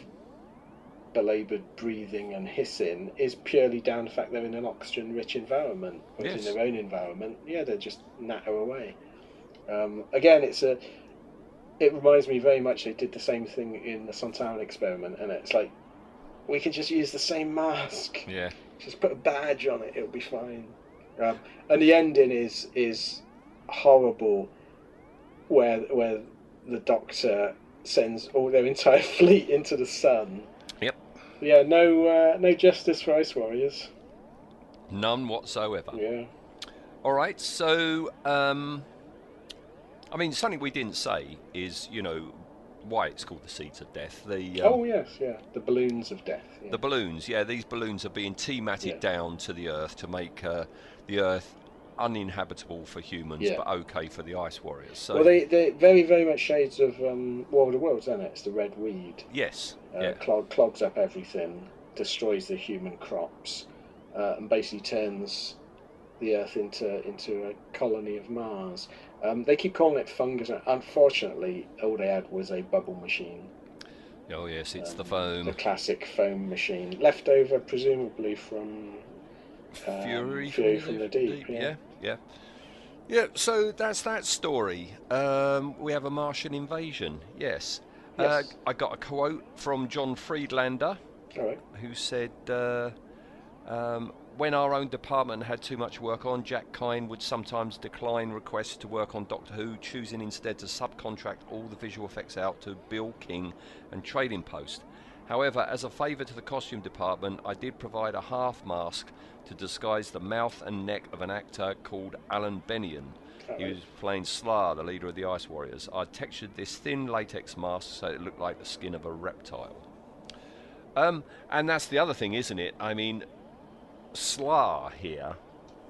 belaboured breathing and hissing, is purely down to the fact they're in an oxygen-rich environment. But Yes. in their own environment, yeah, they just natter away. Um, again, it's a. It reminds me very much. They did the same thing in the Sontaran experiment, and it's like we can just use the same mask. Yeah. Just put a badge on it; it'll be fine. Um, and the ending is is horrible, where where the Doctor sends all their entire fleet into the sun. Yep. Yeah, no uh, no justice for Ice Warriors. None whatsoever. Yeah. All right, so um, I mean, something we didn't say is, you know, why it's called the Seeds of Death. The um, oh yes, yeah, the balloons of death. Yeah. the balloons, yeah, these balloons are being T-matted Yeah. down to the Earth to make uh, the Earth uninhabitable for humans, Yeah. but okay for the Ice Warriors. So well, they they very very much shades of um, War of the Worlds, isn't it? It's the red weed. yes, uh, yeah, clog, clogs up everything, destroys the human crops, uh, and basically turns the Earth into into a colony of Mars. Um, they keep calling it fungus. Unfortunately, all they had was a bubble machine, oh yes, it's the um, foam. the classic foam machine, left over presumably from um, Fury, Fury from the Deep. yeah, yeah. Yeah, so that's that story. Um, we have a Martian invasion, yes. Uh, Yes. I got a quote from John Friedlander, right. who said, uh, um, When our own department had too much work on, Jack Kine would sometimes decline requests to work on Doctor Who, choosing instead to subcontract all the visual effects out to Bill King and Trading Post. However, as a favour to the costume department, I did provide a half mask to disguise the mouth and neck of an actor called Alan Bennion. He was playing Slar, the leader of the Ice Warriors. I textured this thin latex mask so it looked like the skin of a reptile. Um, and that's the other thing, isn't it? I mean, Slar here,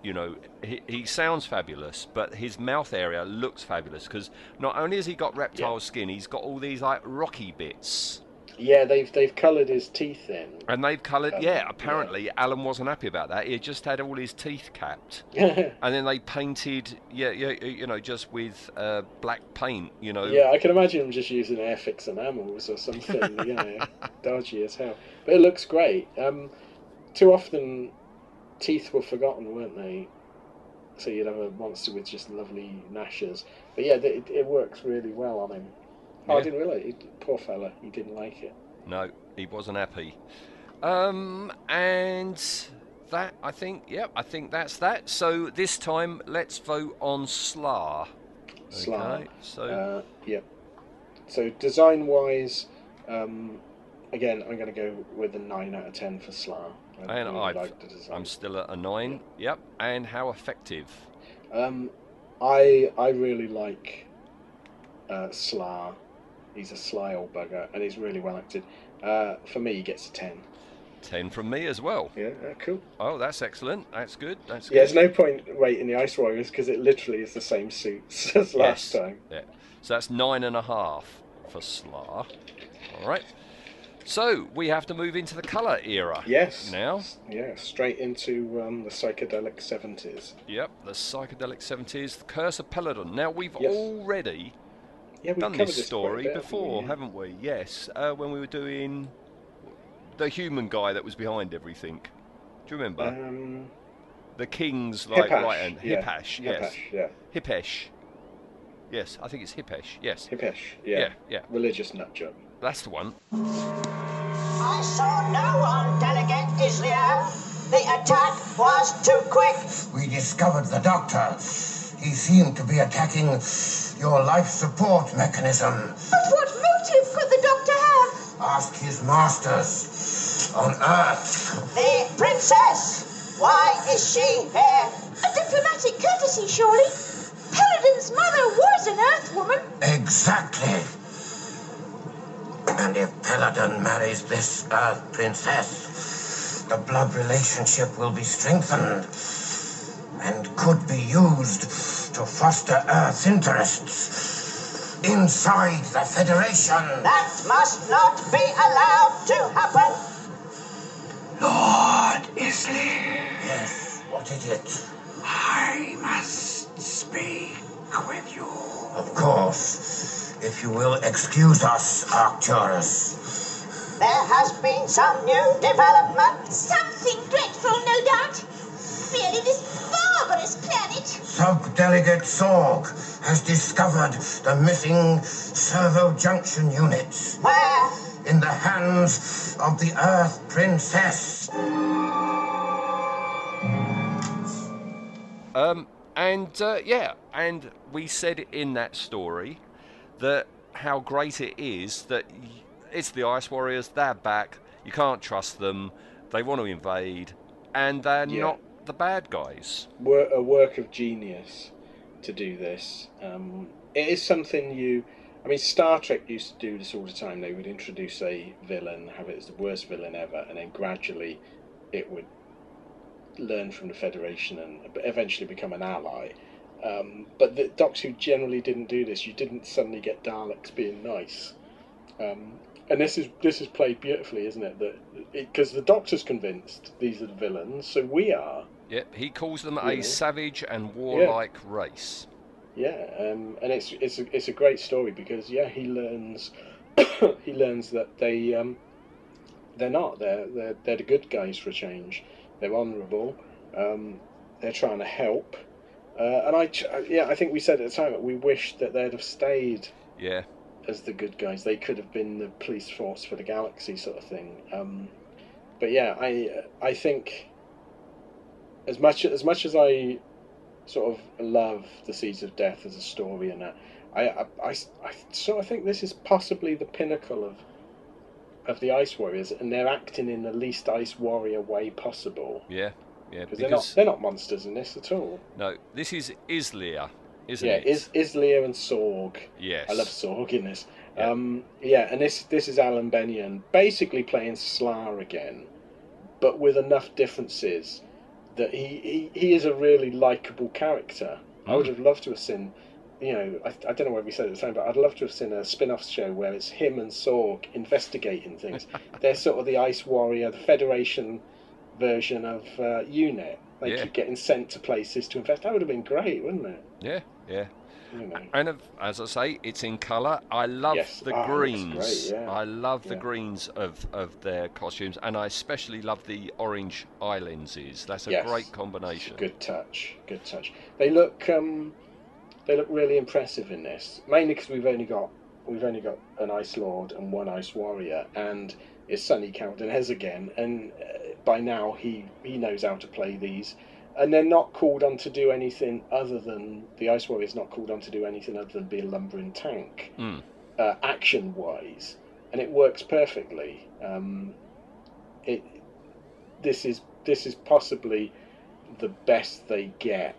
you know, he, he sounds fabulous, but his mouth area looks fabulous because not only has he got reptile skin, he's got all these like rocky bits. Yeah, they've they've coloured his teeth in. And they've coloured, Um, yeah, yeah. apparently Alan wasn't happy about that. He had just had all his teeth capped. And then they painted, yeah, yeah, you know, just with uh, black paint, you know. Yeah, I can imagine him just using Airfix enamels or something, you know, dodgy as hell. But it looks great. Um, too often, teeth were forgotten, weren't they? So you'd have a monster with just lovely gnashers. But yeah, it, it works really well on him. Oh, I didn't realise. He, poor fella, he didn't like it. No, he wasn't happy. Um, and that, I think, yep, I think that's that. So this time, let's vote on Slar. Slar. Okay, so Uh, yeah. So design wise, um, again, I'm going to go with a nine out of ten for Slar. I and really I, design. I'm still at a nine. Yep. And how effective? Um, I I really like uh, Slar. He's a sly old bugger, and he's really well acted. Uh, for me, he gets a ten. Ten from me as well. Yeah, uh, cool. Oh, that's excellent. That's good. That's Yeah, there's no point waiting the Ice Warriors because it literally is the same suits as last Yes. time. Yeah. So that's nine and a half for Slar. All right. So we have to move into the colour era. Yes. Now. Yeah, straight into um, the psychedelic seventies. Yep, the psychedelic 70s, the Curse of Peladon. Now, we've Yes. already Yeah, we've done this this story bit, haven't before, we? haven't we? Yes, uh, when we were doing the human guy that was behind everything. Do you remember? Um, the king's like Hippash, right hand. yeah. Hippash, yes. Hippash, yeah. Hippesh. Yes, I think it's Hippesh. Yes. Hippesh, yeah. Yeah, yeah. Religious nutjob. That's the one. I saw no one, Delegate Izlyr. The attack was too quick. We discovered the doctor. He seemed to be attacking your life support mechanism. But what motive could the doctor have? Ask his masters. on Earth. The princess! Why is she here? A diplomatic courtesy, surely. Peladon's mother was an Earthwoman. Exactly. And if Peladon marries this Earth princess, the blood relationship will be strengthened and could be used to foster Earth's interests inside the Federation. That must not be allowed to happen. Lord Izlyr, Yes, what is it? I must speak with you. Of course, if you will excuse us, Arcturus. There has been some new development. Something dreadful, no doubt. Really, this barbarous planet. Sub-Delegate Sorg has discovered the missing servo junction units Where? in the hands of the Earth Princess. Um, and uh, yeah, and we said in that story that how great it is that it's the Ice Warriors. They're back. You can't trust them. They want to invade, and they're Yeah. not the bad guys. Wor- a work of genius to do this. Um, it is something you. I mean, Star Trek used to do this all the time. They would introduce a villain, have it as the worst villain ever, and then gradually it would learn from the Federation and eventually become an ally. Um, but the Doctor Who generally didn't do this. You didn't suddenly get Daleks being nice. Um, and this is this is played beautifully, isn't it? That because the Doctor's convinced these are the villains, so we are. Yep, he calls them a know. savage and warlike race. Yeah, um, and it's it's a, it's a great story because yeah, he learns he learns that they um, they're not they're, they're they're the good guys for a change. They're honourable. Um, they're trying to help. Uh, and I ch- yeah, I think we said at the time that we wish that they'd have stayed Yeah, as the good guys. They could have been the police force for the galaxy, sort of thing. Um, but yeah, I I think as much as much as I sort of love the Seeds of Death as a story, and that, I, I, I, I sort of think this is possibly the pinnacle of of the Ice Warriors, and they're acting in the least Ice Warrior way possible. yeah, yeah. Because they're not they're not monsters in this at all. no, this is Izlyr, isn't yeah, it? is Izlyr and Sorg. yes. I love Sorg in this. Yeah. Um, yeah, and this this is Alan Bennion basically playing Slar again, but with enough differences that he, he, he is a really likable character. I would Mm. have loved to have seen, you know, I, I don't know whether we said it at the time, but I'd love to have seen a spin-off show where it's him and Sorg investigating things. They're sort of the Ice Warrior, the Federation version of uh, UNIT. They Yeah. keep getting sent to places to invest. That would have been great, wouldn't it? Yeah, yeah. You know. And as I say, it's in colour. I love Yes. the looks greens. great, yeah. I love the Yeah. greens of, of their costumes, and I especially love the orange eye lenses. That's a Yes. great combination. Good touch. Good touch. They look um, they look really impressive in this. Mainly because we've only got we've only got an Ice Lord and one Ice Warrior, and it's Sonny Caldinez again. And uh, by now he he knows how to play these. And they're not called on to do anything other than the Ice Warrior is not called on to do anything other than be a lumbering tank, Mm. uh, action wise, and it works perfectly. Um, it this is this is possibly the best they get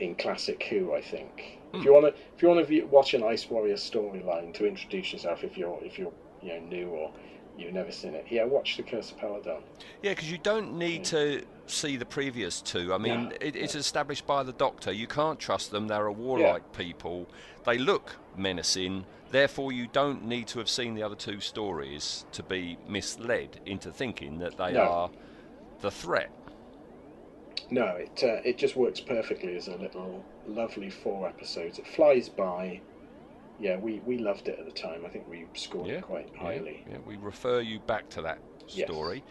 in classic Who. I think. If you want to, if you want to watch an Ice Warrior storyline to introduce yourself, if you're if you're you know new or you've never seen it, yeah, watch the Curse of Peladon. Yeah, because you don't need to see the previous two. I mean, No, it, it's established by the Doctor. You can't trust them. They're a warlike people. They look menacing. Therefore, you don't need to have seen the other two stories to be misled into thinking that they No. are the threat. No, it uh, it just works perfectly as a little lovely four episodes. It flies by. Yeah, we, we loved it at the time. I think we scored Yeah, it quite highly. yeah, we refer you back to that Yes. story.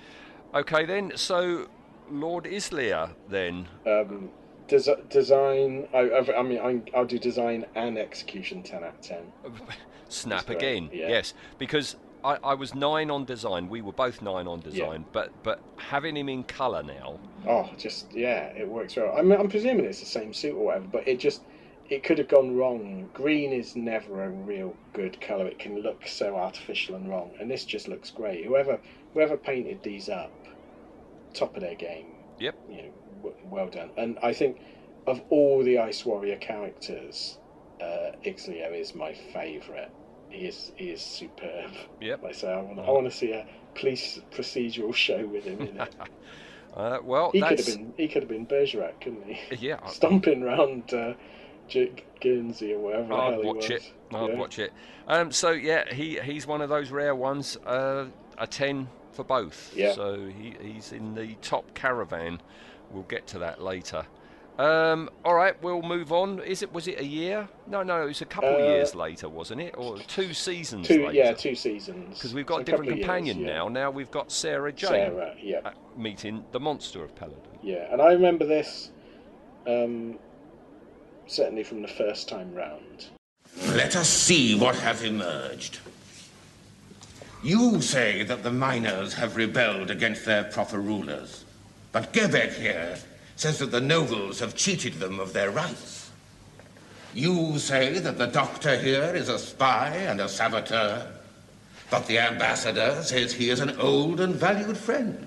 Okay, then. So, Lord Izlyr, then. Um, desi- design. I, I've, I mean, I, I'll do design and execution ten out of ten. Snap again. yeah. Yes, because I, I was nine on design. We were both nine on design. But but having him in colour now, Oh, just yeah, it works well. I'm, I'm presuming it's the same suit or whatever, but it just it could have gone wrong. Green is never a real good color. It can look so artificial and wrong, and this just looks great. Whoever whoever painted these up, top of their game. Yep. You know, w- well done. And I think of all the Ice Warrior characters, uh, is my favourite. He is he is superb. Yep. Like I say, I want I want to see a police procedural show with him in it. Uh, well, he could have been he could have been Bergerac, couldn't he? yeah. Stomping round uh, Guernsey or hell I'd watch it. I'd Yeah. watch it. Um, so yeah, he he's one of those rare ones. Uh, a ten for both. Yeah. So he, he's in the top caravan. We'll get to that later. Um, all right, we'll move on. Is it was it a year? No, no, it was a couple of Uh, years later, wasn't it, or two seasons Two later? yeah, two seasons. Because we've got a a different couple of years, companion yeah. now. Now we've got Sarah Jane Sarah, yeah. uh, meeting the monster of Peladon. Yeah, and I remember this um, certainly from the first time round. Let us see what has emerged. You say that the miners have rebelled against their proper rulers. But Gebek here says that the nobles have cheated them of their rights. You say that the doctor here is a spy and a saboteur. But the ambassador says he is an old and valued friend.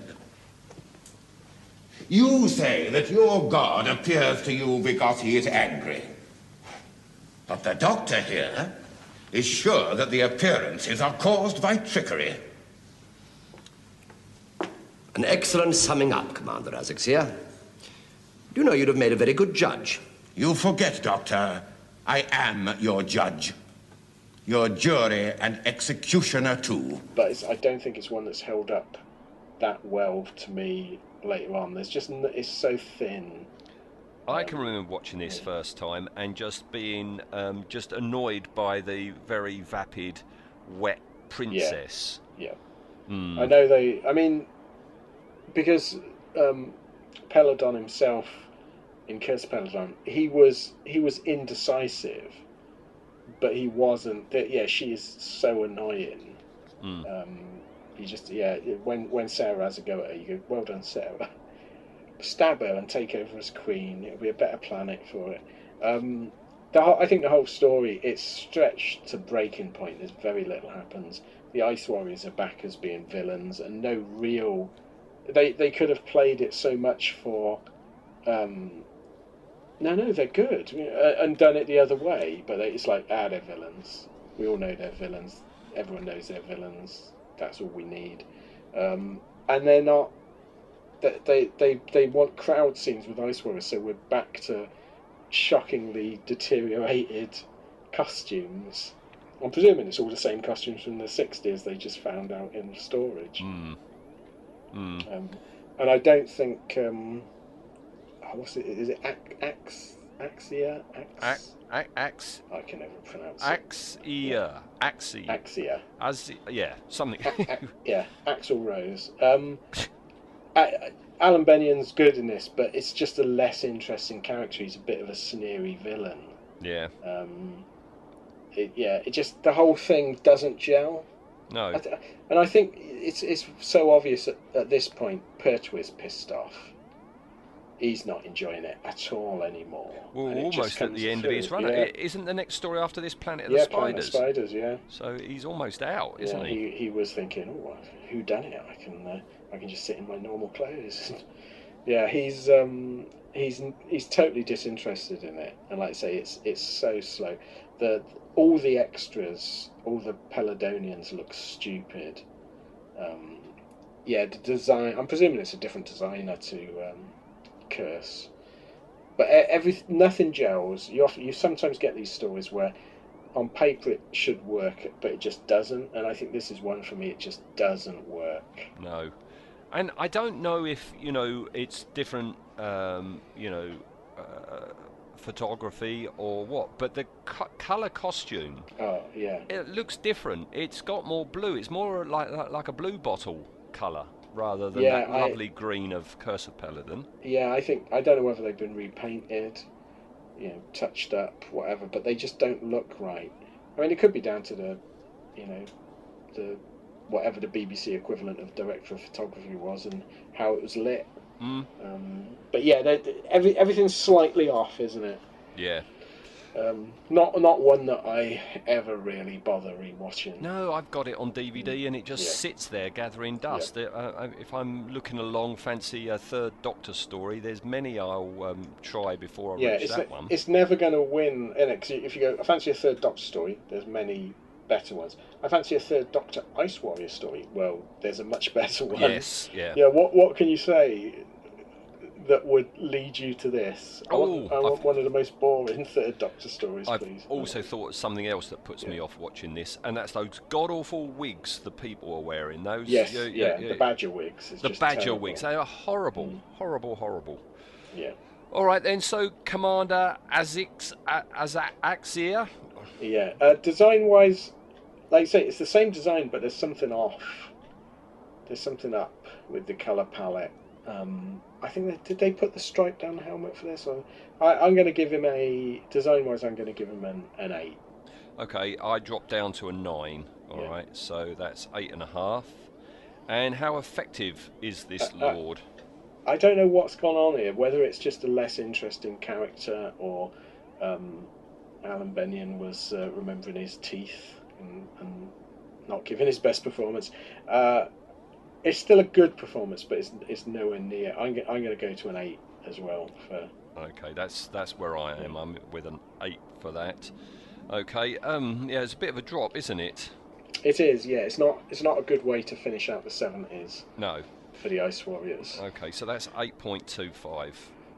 You say that your god appears to you because he is angry. But the doctor here is sure that the appearances are caused by trickery. An excellent summing up, Commander Azaxyr. Do you know you'd have made a very good judge? You forget, Doctor, I am your judge. Your jury and executioner, too. But it's, I don't think it's one that's held up that well to me later on. There's just, it's so thin. I can remember watching this first time and just being um, just annoyed by the very vapid, wet princess. Yeah. Mm. I know they. I mean, because um, Peladon himself in Curse Peladon, he was he was indecisive, but he wasn't. that- Yeah, she is so annoying. Mm. Um, you just yeah. When when Sarah has a go at her, you go, "Well done, Sarah." Stab her and take over as queen. It'll be a better planet for it. Um, the whole, I think the whole story it's stretched to breaking point. There's very little happens. The Ice Warriors are back as being villains, and no real. They they could have played it so much for. Um, no, no, they're good, uh, and done it the other way. But it's like ah, they're villains. We all know they're villains. Everyone knows they're villains. That's all we need. Um, and they're not. They, they they want crowd scenes with Ice Warriors, so we're back to shockingly deteriorated costumes. I'm presuming it's all the same costumes from the 60s they just found out in storage. Mm. Mm. Um, and I don't think. Um, oh, what's it? Is it Ax, Axia? Ax, Ac- Ax, I can never pronounce it. Axia, Axia, Axia. As yeah, something. Yeah, Axel Rose. Um, Alan Bennion's good in this, but it's just a less interesting character. He's a bit of a sneery villain. yeah, Um, it, yeah, it just the whole thing doesn't gel. No, I th- and I think it's it's so obvious at, at this point. Pertwee's pissed off. He's not enjoying it at all anymore. well, and almost at the end of his run. Yeah, Isn't the next story after this Planet of yeah the Planet Spiders? of Spiders. Yeah. So he's almost out, isn't yeah, he? he? He was thinking, oh, who done it? I can, uh, I can just sit in my normal clothes. yeah, he's um, he's he's totally disinterested in it, and like I say, it's it's so slow. The all the extras, all the Peladonians look stupid. Um, yeah, the design. I'm presuming it's a different designer to um, Curse, but every nothing gels. You often, you sometimes get these stories where on paper it should work, but it just doesn't. And I think this is one for me. It just doesn't work. No, and I don't know if you know it's different, um, you know, uh, photography or what, but the co- color costume Oh yeah, it looks different. It's got more blue. It's more like like, a blue bottle color rather than Yeah, that I- lovely green of Curse of Peladon. yeah. I think I don't know whether they've been repainted, you know, touched up, whatever, but they just don't look right. I mean, it could be down to the, you know, the whatever the BBC equivalent of director of photography was and how it was lit. Mm. Um, but yeah, they- they- every everything's slightly off, isn't it? Yeah. Um, not not one that I ever really bother rewatching. No, I've got it on DVD and it just Yeah. sits there gathering dust. Uh, uh, if I'm looking along, fancy a third Doctor story, there's many I'll um, try before I yeah, reach it's, that ne- one. it's never going to win. In it, 'cause if you go, I fancy a third Doctor story. There's many better ones. I fancy a third Doctor Ice Warrior story. Well, there's a much better one. Yes, yeah. Yeah. What What can you say that would lead you to this? I want, Oh, I want I've- one of the most boring third Doctor stories, I've please. also thought of something else that puts me off watching this, and that's those god awful wigs the people are wearing. Those Yes, you- yeah, you- the badger wigs. The badger terrible. Mm. wigs. They are horrible, horrible, horrible. Yeah. All right then. So Commander Azix Azaxia. Yeah, uh, design wise, like I say, it's the same design, but there's something off. There's something up with the color palette. Um, I think they, did they put the stripe down the helmet for this? Or I, I'm going to give him a design wise. I'm going to give him an, an eight. Okay, I dropped down to a nine. All right, so that's eight and a half. And how effective is this Uh, uh, lord? I don't know what's gone on here. Whether it's just a less interesting character or um, Alan Bennion was uh, remembering his teeth and, and not giving his best performance. Uh, it's still a good performance, but it's, it's nowhere near. I'm, go- I'm going to go to an eight as well for Okay, that's that's where I am. I'm with an eight for that. Okay, um, yeah, it's a bit of a drop, isn't it? It is, yeah. It's not. It's not a good way to finish out the seventies No. for the Ice Warriors. Okay, so that's 8.25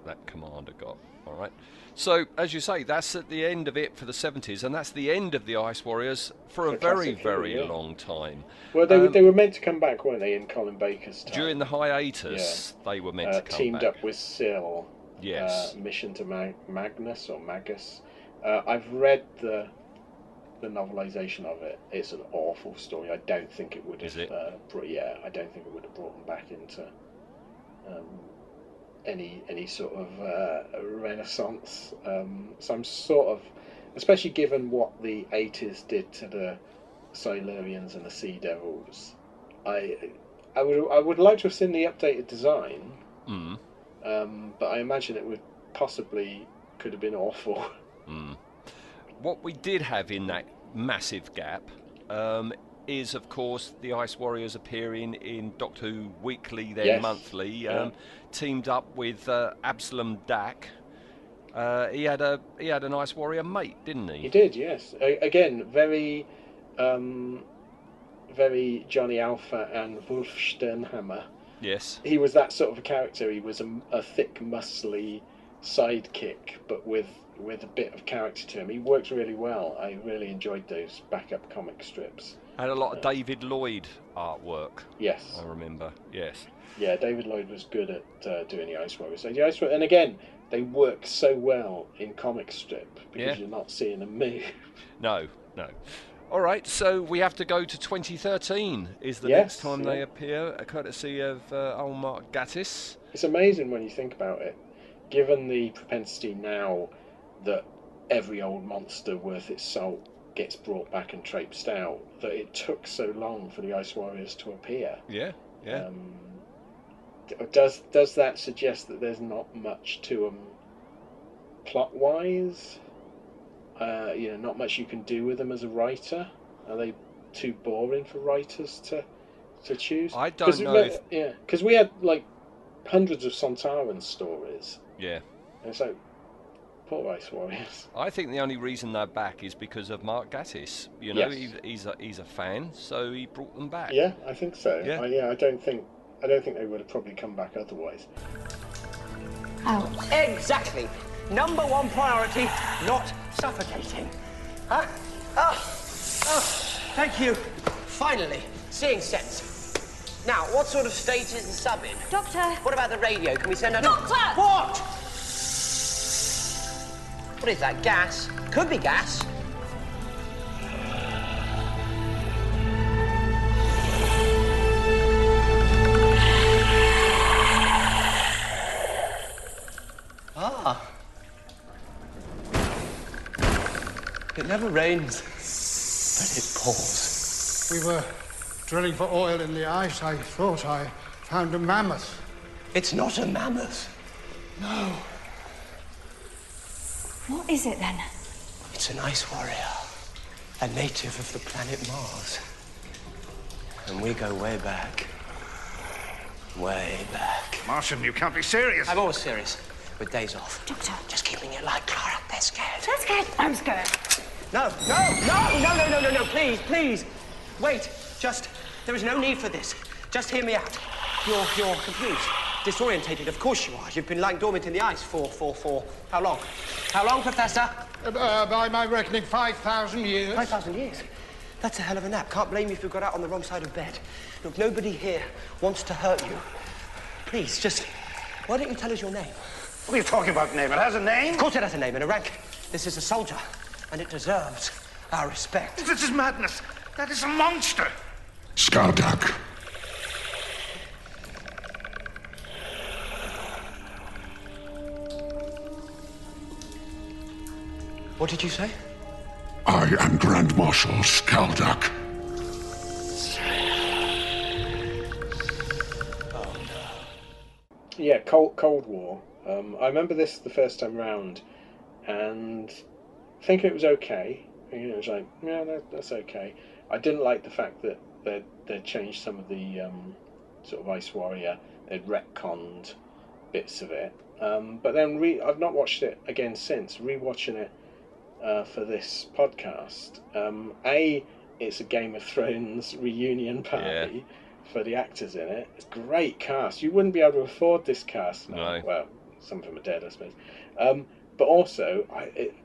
that commander got. All right. So, as you say, that's at the end of it for the 70s, and that's the end of the Ice Warriors for a very, very yeah. long time. Well, they, were Um, they were meant to come back, weren't they, in Colin Baker's time? During the hiatus, they were meant uh, to come back. teamed back. up with Sil. Yes. Uh, Mission to Mag- Magnus or Magus. Uh, I've read the the novelization of it. It's an awful story. I don't think it would have. Is it? Uh, brought, yeah, I don't think it would have brought them back into um, any any sort of uh, renaissance. Um, so I'm sort of, especially given what the '80s did to the Silurians and the Sea Devils. I I would I would like to have seen the updated design, Mm. um, but I imagine it would possibly could have been awful. Mm. What we did have in that massive gap um, is, of course, the Ice Warriors appearing in Doctor Who Weekly, then Yes. monthly, Yeah. um, teamed up with uh, Abslom Daak. Uh, he had a he had an Ice Warrior mate, didn't he? He did, yes. A- again, very, um, very Johnny Alpha and Wulf Sternhammer. Yes. He was that sort of a character. He was a, a thick, muscly sidekick, but with with a bit of character to him. He works really well. I really enjoyed those backup comic strips. Had a lot of David Lloyd artwork. Yes. I remember. Yes. Yeah, David Lloyd was good at uh, doing the Ice Warriors. So the Ice Warriors, and again, they work so well in comic strip because Yeah. you're not seeing them move. No, no. All right, so we have to go to 2013. Is the Yes, next time they appear, uh, courtesy of uh, old Mark Gatiss. It's amazing when you think about it, given the propensity now that every old monster worth its salt gets brought back and traipsed out, that it took so long for the Ice Warriors to appear. Yeah, yeah. Um, does does that suggest that there's not much to them plot wise? Uh, you know, not much you can do with them as a writer. Are they too boring for writers to to choose? I don't know if- Yeah, because we had like hundreds of Sontaran stories. yeah. And it's like, poor Ice Warriors. I think the only reason they're back is because of Mark Gatiss. You know, Yes. he's, he's a he's a fan, so he brought them back. Yeah, I think so. Yeah. I, yeah, I don't think I don't think they would have probably come back otherwise. Out. Exactly. Number one priority, not suffocating. Huh? Oh, oh, thank you. Finally, seeing sense. Now, what sort of state is the sub in? Doctor. What about the radio? Can we send out Doctor! What? What is that, gas? Could be gas. Ah. It never rains, but it pours. We were drilling for oil in the ice. I thought I found a mammoth. It's not a mammoth. No. What is it then? It's an ice warrior, a native of the planet Mars. And we go way back. Way back. Martian, you can't be serious. I'm always serious. With days off. Doctor. Just keeping it light, Clara. They're scared. They're scared. I'm scared. No, no, no, no, no, no, no, no, please, please. Wait, just, there is no need for this. Just hear me out. You're, you're confused, disorientated. Of course you are. You've been lying dormant in the ice for, for, for, how long? How long, Professor? Uh, by my reckoning, 5,000 years. 5,000 years? That's a hell of a nap. Can't blame you if you got out on the wrong side of bed. Look, nobody here wants to hurt you. Please, just, why don't you tell us your name? What are you talking about, name? It has a name? Of course it has a name and a rank. This is a soldier, and it deserves our respect. This is madness. That is a monster. Skaldak. What did you say? I am Grand Marshal Skaldak. Yeah, Cold Cold War. Um, I remember this the first time round, and thinking it was okay. You know, it was like, yeah, that, that's okay. I didn't like the fact that they they changed some of the um, sort of Ice Warrior. They'd retconned bits of it. Um, but then re- I've not watched it again since. Rewatching it uh, for this podcast. Um, a, it's a Game of Thrones reunion party for the actors in it. It's a great cast. You wouldn't be able to afford this cast now. No. Well, some of them are dead, I suppose. Um, but also, I it,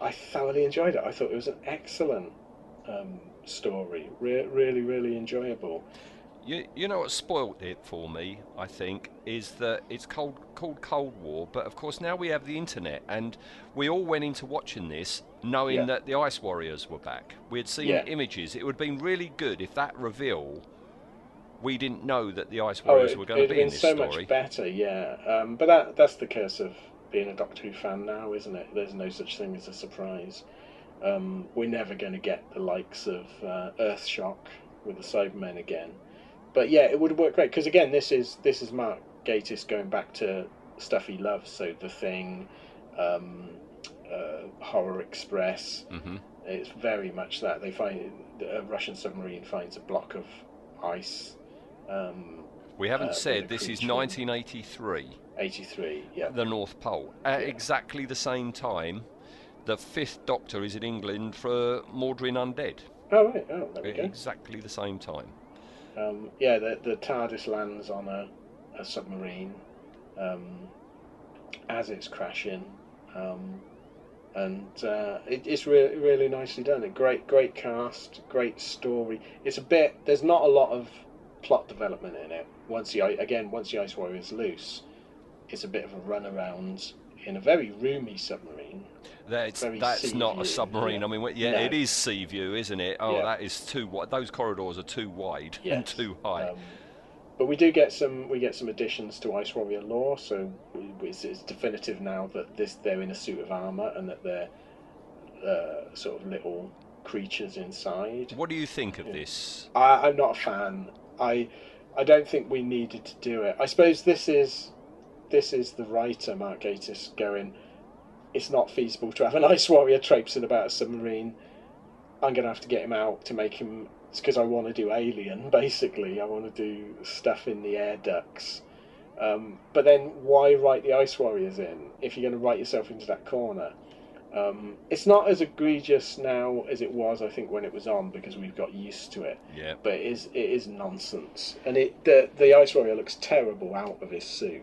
I thoroughly enjoyed it. I thought it was an excellent um, story. Re- really, really enjoyable. You, you know what spoilt it for me, I think, is that it's called, called Cold War, but of course now we have the internet, and we all went into watching this knowing Yeah. that the Ice Warriors were back. We had seen Yeah. images. It would have been really good if that reveal, we didn't know that the Ice Oh, Warriors it, were going to be in been this so story. much better, yeah. Um, but that that's the curse of being a Doctor Who fan now, isn't it? There's no such thing as a surprise. Um, we're never going to get the likes of uh, Earthshock with the Cybermen again. But yeah, it would work great because again, this is this is Mark Gatiss going back to stuff he loves. So the Thing, um, uh, Horror Express. Mhm. It's very much that they find a Russian submarine finds a block of ice. Um, We haven't uh, said this is creature. 1983. 83, yeah. The North Pole. At exactly the same time, the Fifth Doctor is in England for Mawdryn Undead. Oh, right. Oh, there we At go. exactly the same time. Um, yeah, the, the TARDIS lands on a, a submarine um, as it's crashing. Um, and uh, it, it's really, really nicely done. A great, great cast, great story. It's a bit. There's not a lot of plot development in it. Once the again, once the Ice Warrior is loose, it's a bit of a runaround in a very roomy submarine. That's that's not sea a submarine. yeah. I mean, yeah, No. it is Seaview, isn't it? Oh, Yeah. that is too wide. Those corridors are too wide and too high. Um, but we do get some we get some additions to Ice Warrior lore, so it's, it's definitive now that this they're in a suit of armor and that they're uh, sort of little creatures inside. what do you think of this? I, I'm not a fan. I I don't think we needed to do it. I suppose this is this is the writer Mark Gatiss going. It's not feasible to have an ice warrior traipsing about a submarine. I'm gonna have to get him out to make him. It's because I want to do Alien. Basically, I want to do stuff in the air ducts. Um, but then, why write the ice warriors in if you're going to write yourself into that corner? Um, it's not as egregious now as it was, I think, when it was on because we've got used to it. Yeah. But it is it is nonsense, and it the the ice warrior looks terrible out of his suit.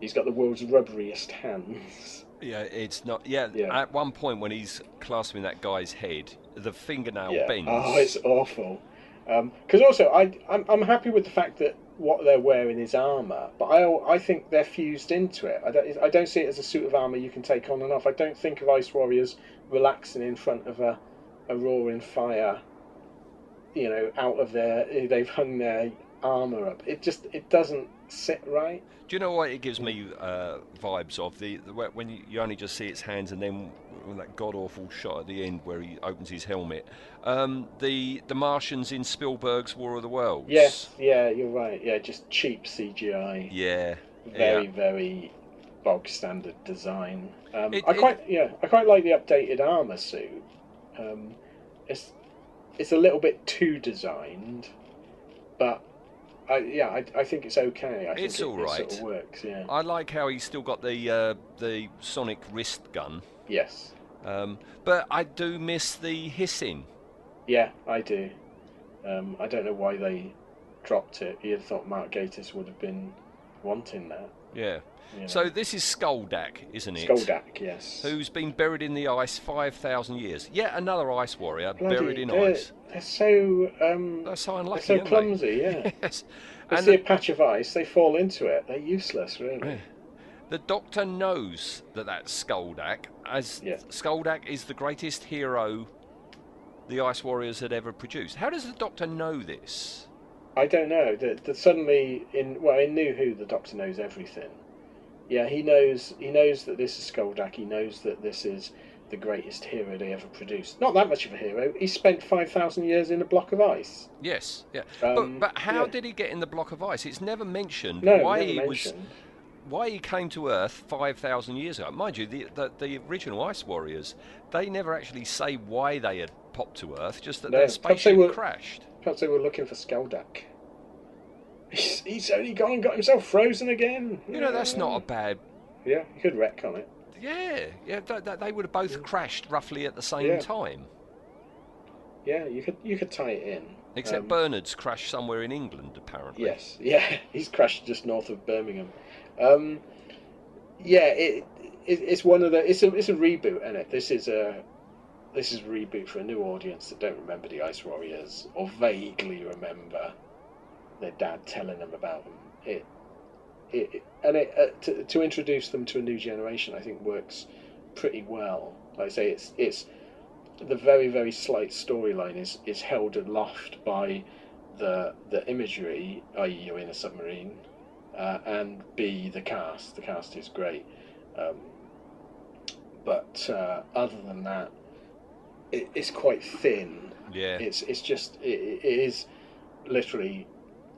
He's got the world's rubberiest hands. Yeah, it's not. Yeah, Yeah. at one point when he's clasping that guy's head, the fingernail yeah. bends. Oh, it's awful. Um, because also, I I'm, I'm happy with the fact that what they're wearing is armor, but I I think they're fused into it. I don't I don't see it as a suit of armor you can take on and off. I don't think of ice warriors relaxing in front of a a roaring fire. You know, out of their they've hung their armor up. It just it doesn't sit right. Do you know what it gives me uh, vibes of the, the when you, only just see its hands and then when that god awful shot at the end where he opens his helmet. Um, the the Martians in Spielberg's War of the Worlds. Yes, yeah, you're right. Yeah, just cheap CGI. Yeah. Very, yeah. very bog standard design. Um, It- I it- quite yeah, I quite like the updated armor suit. Um, it's it's a little bit too designed, but I, yeah, I, I think it's okay. I It's think all it, right. It sort of works. Yeah. I like how he's still got the uh, the sonic wrist gun. Yes. Um, but I do miss the hissing. Yeah, I do. Um, I don't know why they dropped it. You'd thought Mark Gatiss would have been wanting that. Yeah. You know. So this is Skaldak, isn't it? Skaldak, yes. Who's been buried in the ice 5,000 years. Yet another ice warrior Bloody- buried in they're, ice. They're so um, They're so unlucky, They're so aren't they? clumsy. Yeah. yes. They And see a the, patch of ice, they fall into it. They're useless, really. the doctor knows that that's Skaldak, as Skaldak is the greatest hero the ice warriors had ever produced. How does the doctor know this? I don't know. That suddenly in well in New Who the Doctor knows everything. Yeah, he knows he knows that this is Skaldak. He knows that this is the greatest hero they ever produced. Not that much of a hero. He spent five thousand years in a block of ice. Yes, yeah. Um, but, but how yeah. did he get in the block of ice? It's never mentioned No, why never he mentioned. was why he came to Earth 5,000 years ago. Mind you, the, the, the original Ice Warriors, they never actually say why they had popped to Earth, just that No, their perhaps spaceship were- crashed. Perhaps they were looking for Skaldak. He's, he's only gone and got himself frozen again. You know, that's not a bad. Yeah, you could wreck on it. Yeah, yeah. th- th- they would have both crashed roughly at the same Yeah. time. Yeah, you could you could tie it in. Except Um, Bernard's crashed somewhere in England, apparently. Yes, yeah, he's crashed just north of Birmingham. Um, yeah, it, it it's one of the it's a it's a reboot, and it this is a this is a reboot for a new audience that don't remember the Ice Warriors or vaguely remember their dad telling them about them. It it, it- and it uh, to to introduce them to a new generation, I think works pretty well. Like I say, it's it's the very very slight storyline is is held aloft by the the imagery, i.e., you're in a submarine, uh, and b the cast. The cast is great, um, but uh, other than that, it, it's quite thin. Yeah. It's it's just it, it is literally.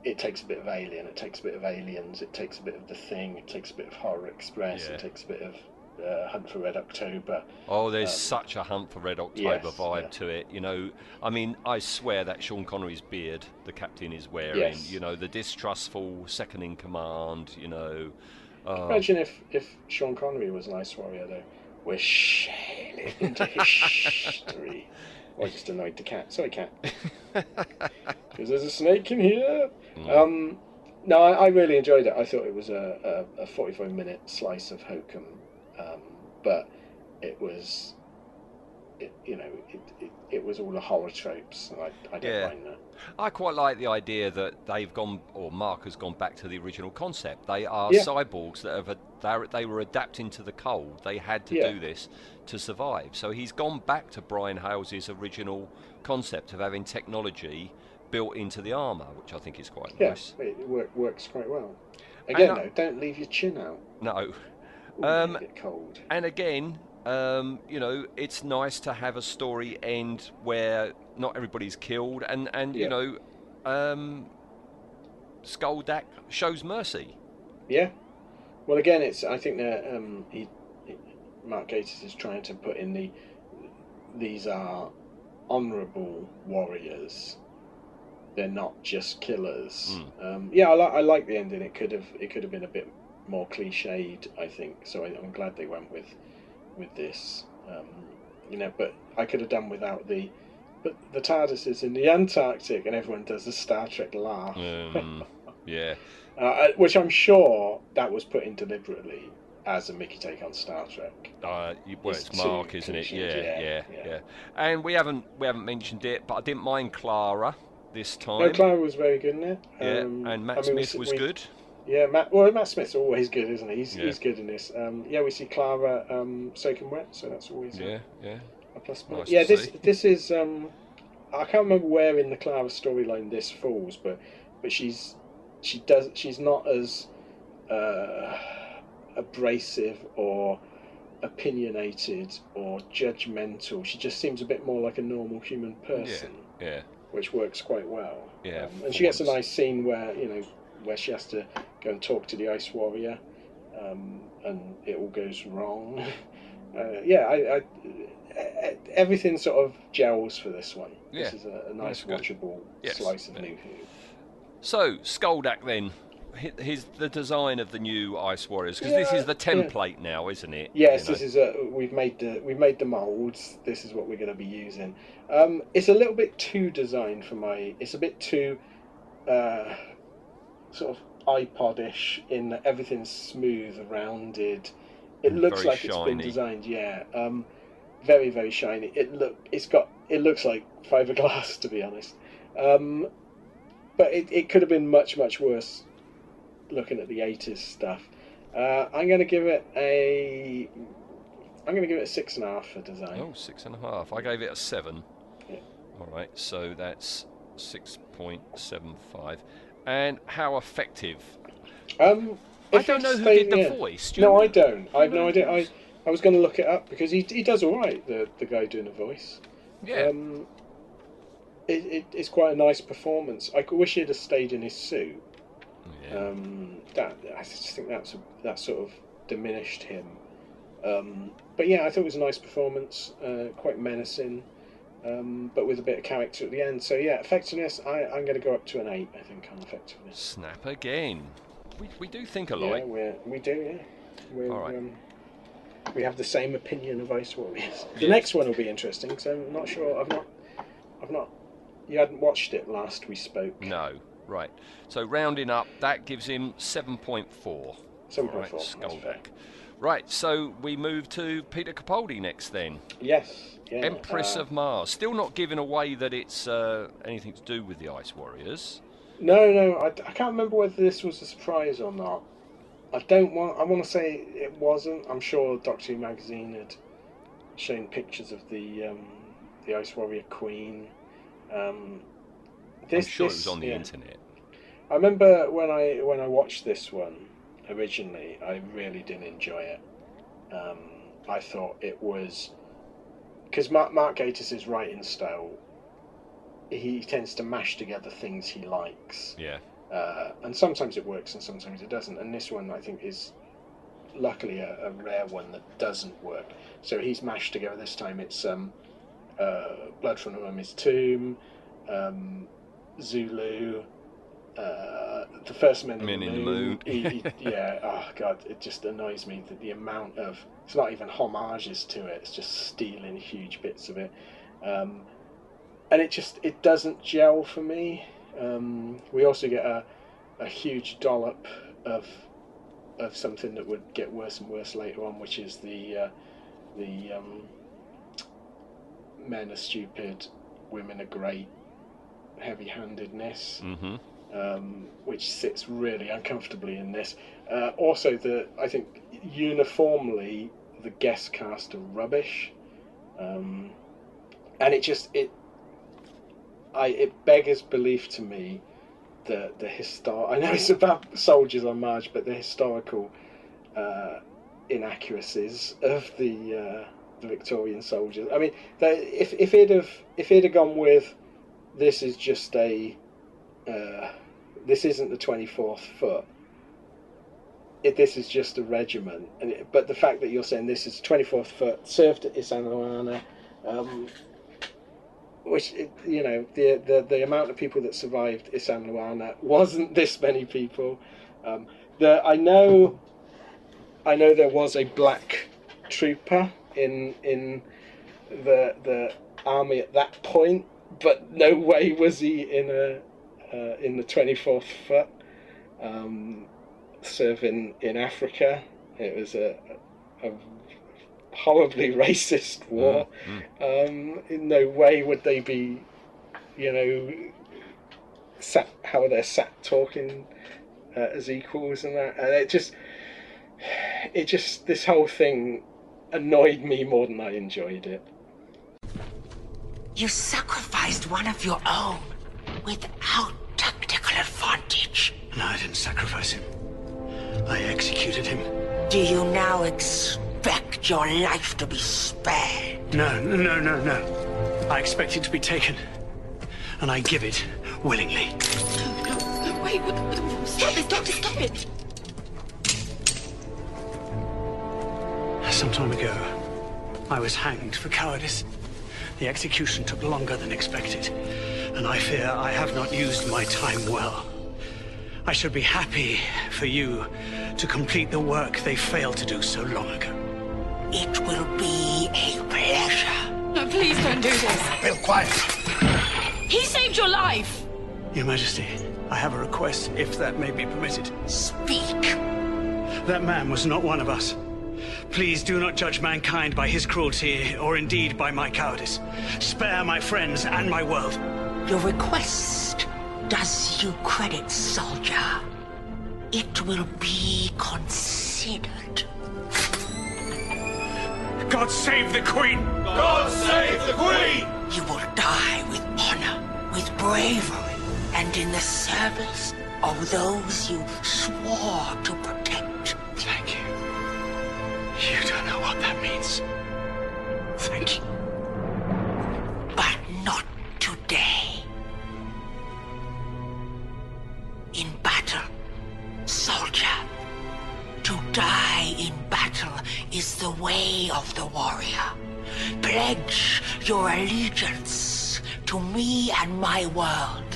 It takes a bit of Alien. It takes a bit of Aliens. It takes a bit of The Thing. It takes a bit of Horror Express. Yeah. It takes a bit of uh, Hunt for Red October. Oh, there's Um, such a Hunt for Red October yes, vibe yeah. to it. You know, I mean, I swear that Sean Connery's beard the captain is wearing. Yes. You know, the distrustful second in command. You know. Uh, Imagine if, if Sean Connery was an ice warrior, though. We're sailing into history. I just annoyed the cat. Sorry, cat. Because there's a snake in here. Um, no, I, I really enjoyed it. I thought it was a, a, a 45 minute slice of Hokum. Um, but it was, it, you know, it, it, it was all the horror tropes. And I, I don't Yeah. mind that. I quite like the idea that they've gone, or Mark has gone back to the original concept. They are Yeah. cyborgs that have, they were adapting to the cold. They had to Yeah. do this to survive. So he's gone back to Brian Hayles's original concept of having technology built into the armour, which I think is quite Yeah, nice. it work, works quite well. Again, I- though, don't leave your chin out. No. Ooh, Um, get cold. And again, um, you know, it's nice to have a story end where not everybody's killed, and and you know, um, Skaldak shows mercy. Yeah. Well, again, it's. I think that um, he- Mark Gatiss is trying to put in the. These are honourable warriors. They're not just killers. Um, yeah, I, li- I like the ending. It could have. It could have been a bit more cliched. I think. So I, I'm glad they went with, with this. Um, you know, but I could have done without the. But the TARDIS is in the Antarctic, and everyone does the Star Trek laugh. Um, yeah. Uh, which I'm sure that was put in deliberately as a Mickey take on Star Trek. Uh, well, It's it's Mark, isn't it? Yeah, yeah, yeah, yeah. yeah, And we haven't we haven't mentioned it, but I didn't mind Clara this time. No, Clara was very good in it. Yeah, Um, and Matt I mean, Smith was we- good. Yeah, Matt. Well, Matt Smith's always good, isn't he? He's, Yeah. he's good in this. Um, yeah, we see Clara um, soaking wet, so that's always a- Yeah, yeah. a plus point. Nice yeah, this see. this is. Um, I can't remember where in the Clara storyline this falls, but but she's she does she's not as uh, abrasive or opinionated or judgmental. She just seems a bit more like a normal human person. Yeah. yeah. Which works quite well. Yeah. Um, and she gets a nice scene where you know where she has to go and talk to the ice warrior, um, and it all goes wrong. Uh, yeah, I, I, everything sort of gels for this one. Yeah. This is a, a nice, That's watchable yes. slice of yeah. New Who. So Skaldak then his the design of the new Ice Warriors because yeah, this is the template yeah. now, isn't it? Yes, you know? this is a we've made the we've made the molds. This is what we're going to be using. Um, it's a little bit too designed for my. It's a bit too uh, sort of iPod-ish in that everything's smooth, rounded. It looks like shiny. it's been designed. Yeah, um, very very shiny. It look it's got it looks like fiberglass to be honest. Um, but it, it could have been much much worse looking at the 80s stuff. Uh, I'm going to give it a. I'm going to give it a six and a half for design. Oh, six and a half. I gave it a seven. Yeah. All right, so that's six point seven five. And how effective? Um, I don't know who did the in. voice. Do no, I don't. I have no idea. I, I was going to look it up because he, he does all right. The the guy doing the voice. Yeah. Um, it, it, it's quite a nice performance. I wish he'd have stayed in his suit yeah. Um, that I just think that's that sort of diminished him. Um, but yeah, I thought it was a nice performance, uh, quite menacing, um, but with a bit of character at the end. So yeah, effectiveness, I, I'm going to go up to an eight. I think on effectiveness. Snap again. We, we do think alike. Yeah, we do. Yeah. We're, All right. Um, we have the same opinion of Ice Warriors. The yes. next one will be interesting. So I'm not sure. I've not. I've not. You hadn't watched it last we spoke. No. Right. So rounding up, that gives him 7.4. 7.4. Right, Skaldak. Right, so we move to Peter Capaldi next then. Yes. Yeah, Empress uh, of Mars. Still not giving away that it's uh, anything to do with the Ice Warriors. No, no, I, I, can't remember whether this was a surprise or not. I don't want. I want to say it wasn't. I'm sure Doctor Who magazine had shown pictures of the um, the Ice Warrior Queen. Um, this, I'm sure this, it was on the yeah. internet. I remember when I when I watched this one originally, I really didn't enjoy it. Um, I thought it was because Mark Mark Gatiss's writing style, he tends to mash together things he likes. Yeah. Uh, and sometimes it works and sometimes it doesn't. And this one, I think, is luckily a, a rare one that doesn't work. So he's mashed together this time. It's um, uh, Blood from the Mummy's Tomb, um, Zulu, uh, the first Men, men in the Moon. He, he, yeah, oh god, it just annoys me that the amount of it's not even homages to it; it's just stealing huge bits of it, um, and it just it doesn't gel for me. Um, we also get a a huge dollop of of something that would get worse and worse later on, which is the uh, the um, men are stupid, women are great heavy handedness, mm-hmm. um, which sits really uncomfortably in this. Uh, also, the I think uniformly the guest cast are rubbish, um, and it just it I it beggars belief to me that the histor I know it's about soldiers on March, but the historical uh, inaccuracies of the uh, the Victorian soldiers. I mean, if if it have if it had gone with this is just a uh, this isn't the 24th foot. It, this is just a regiment and it, but the fact that you're saying this is 24th foot served at Isandlwana um, which you know the, the the amount of people that survived Isandlwana wasn't this many people. Um, the, I know I know there was a black trooper in in the the army at that point but no way was he in a uh, in the 24th foot um, serving in Africa. It was a, a horribly racist war. mm. mm. Um, in no way would they be, you know, sat, how they're sat talking uh, as equals and that. And it just, it just, this whole thing annoyed me more than I enjoyed it. You sacrificed one of your own without tactical advantage. No, I didn't sacrifice him. I executed him. Do you now expect your life to be spared? No, no, no, no. I expect it to be taken, and I give it willingly. No, no, no, wait. Stop it, Doctor, stop it. Some time ago, I was hanged for cowardice. The execution took longer than expected, and I fear I have not used my time well. I should be happy for you to complete the work they failed to do so long ago. It will be a pleasure. No, please don't do this. Bill, quiet. He saved your life. Your Majesty, I have a request, if that may be permitted. Speak. That man was not one of us. Please do not judge mankind by his cruelty, or indeed by my cowardice. Spare my friends and my world. Your request does you credit, soldier. It will be considered. God save the Queen! God save the Queen! You will die with honor, with bravery, and in the service of those you swore to protect. Means. Thank you. But not today. In battle, soldier, to die in battle is the way of the warrior. Pledge your allegiance to me and my world,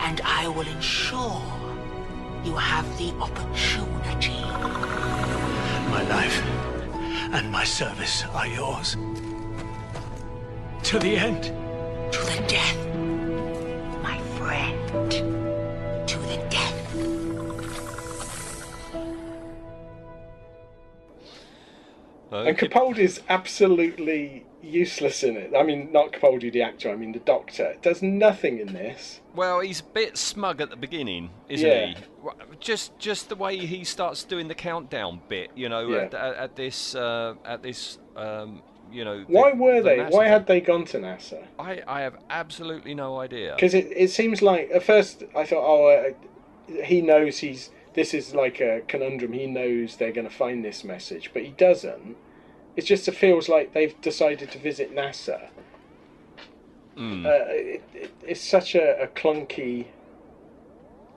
and I will ensure you have the opportunity. My life and my service are yours. To the end. To the death, And Capaldi's absolutely useless in it. I mean, not Capaldi the actor. I mean the Doctor does nothing in this. Well, he's a bit smug at the beginning, isn't Yeah. he? Just, just the way he starts doing the countdown bit, you know, Yeah. at, at, at this, uh, at this, um, you know. the- Why were the they? massive- Why had they gone to NASA? I, I have absolutely no idea. Because it, it seems like at first I thought, oh, uh, he knows he's this is like a conundrum. He knows they're going to find this message, but he doesn't. It just feels like they've decided to visit NASA. Mm. Uh, it, it, it's such a, a clunky,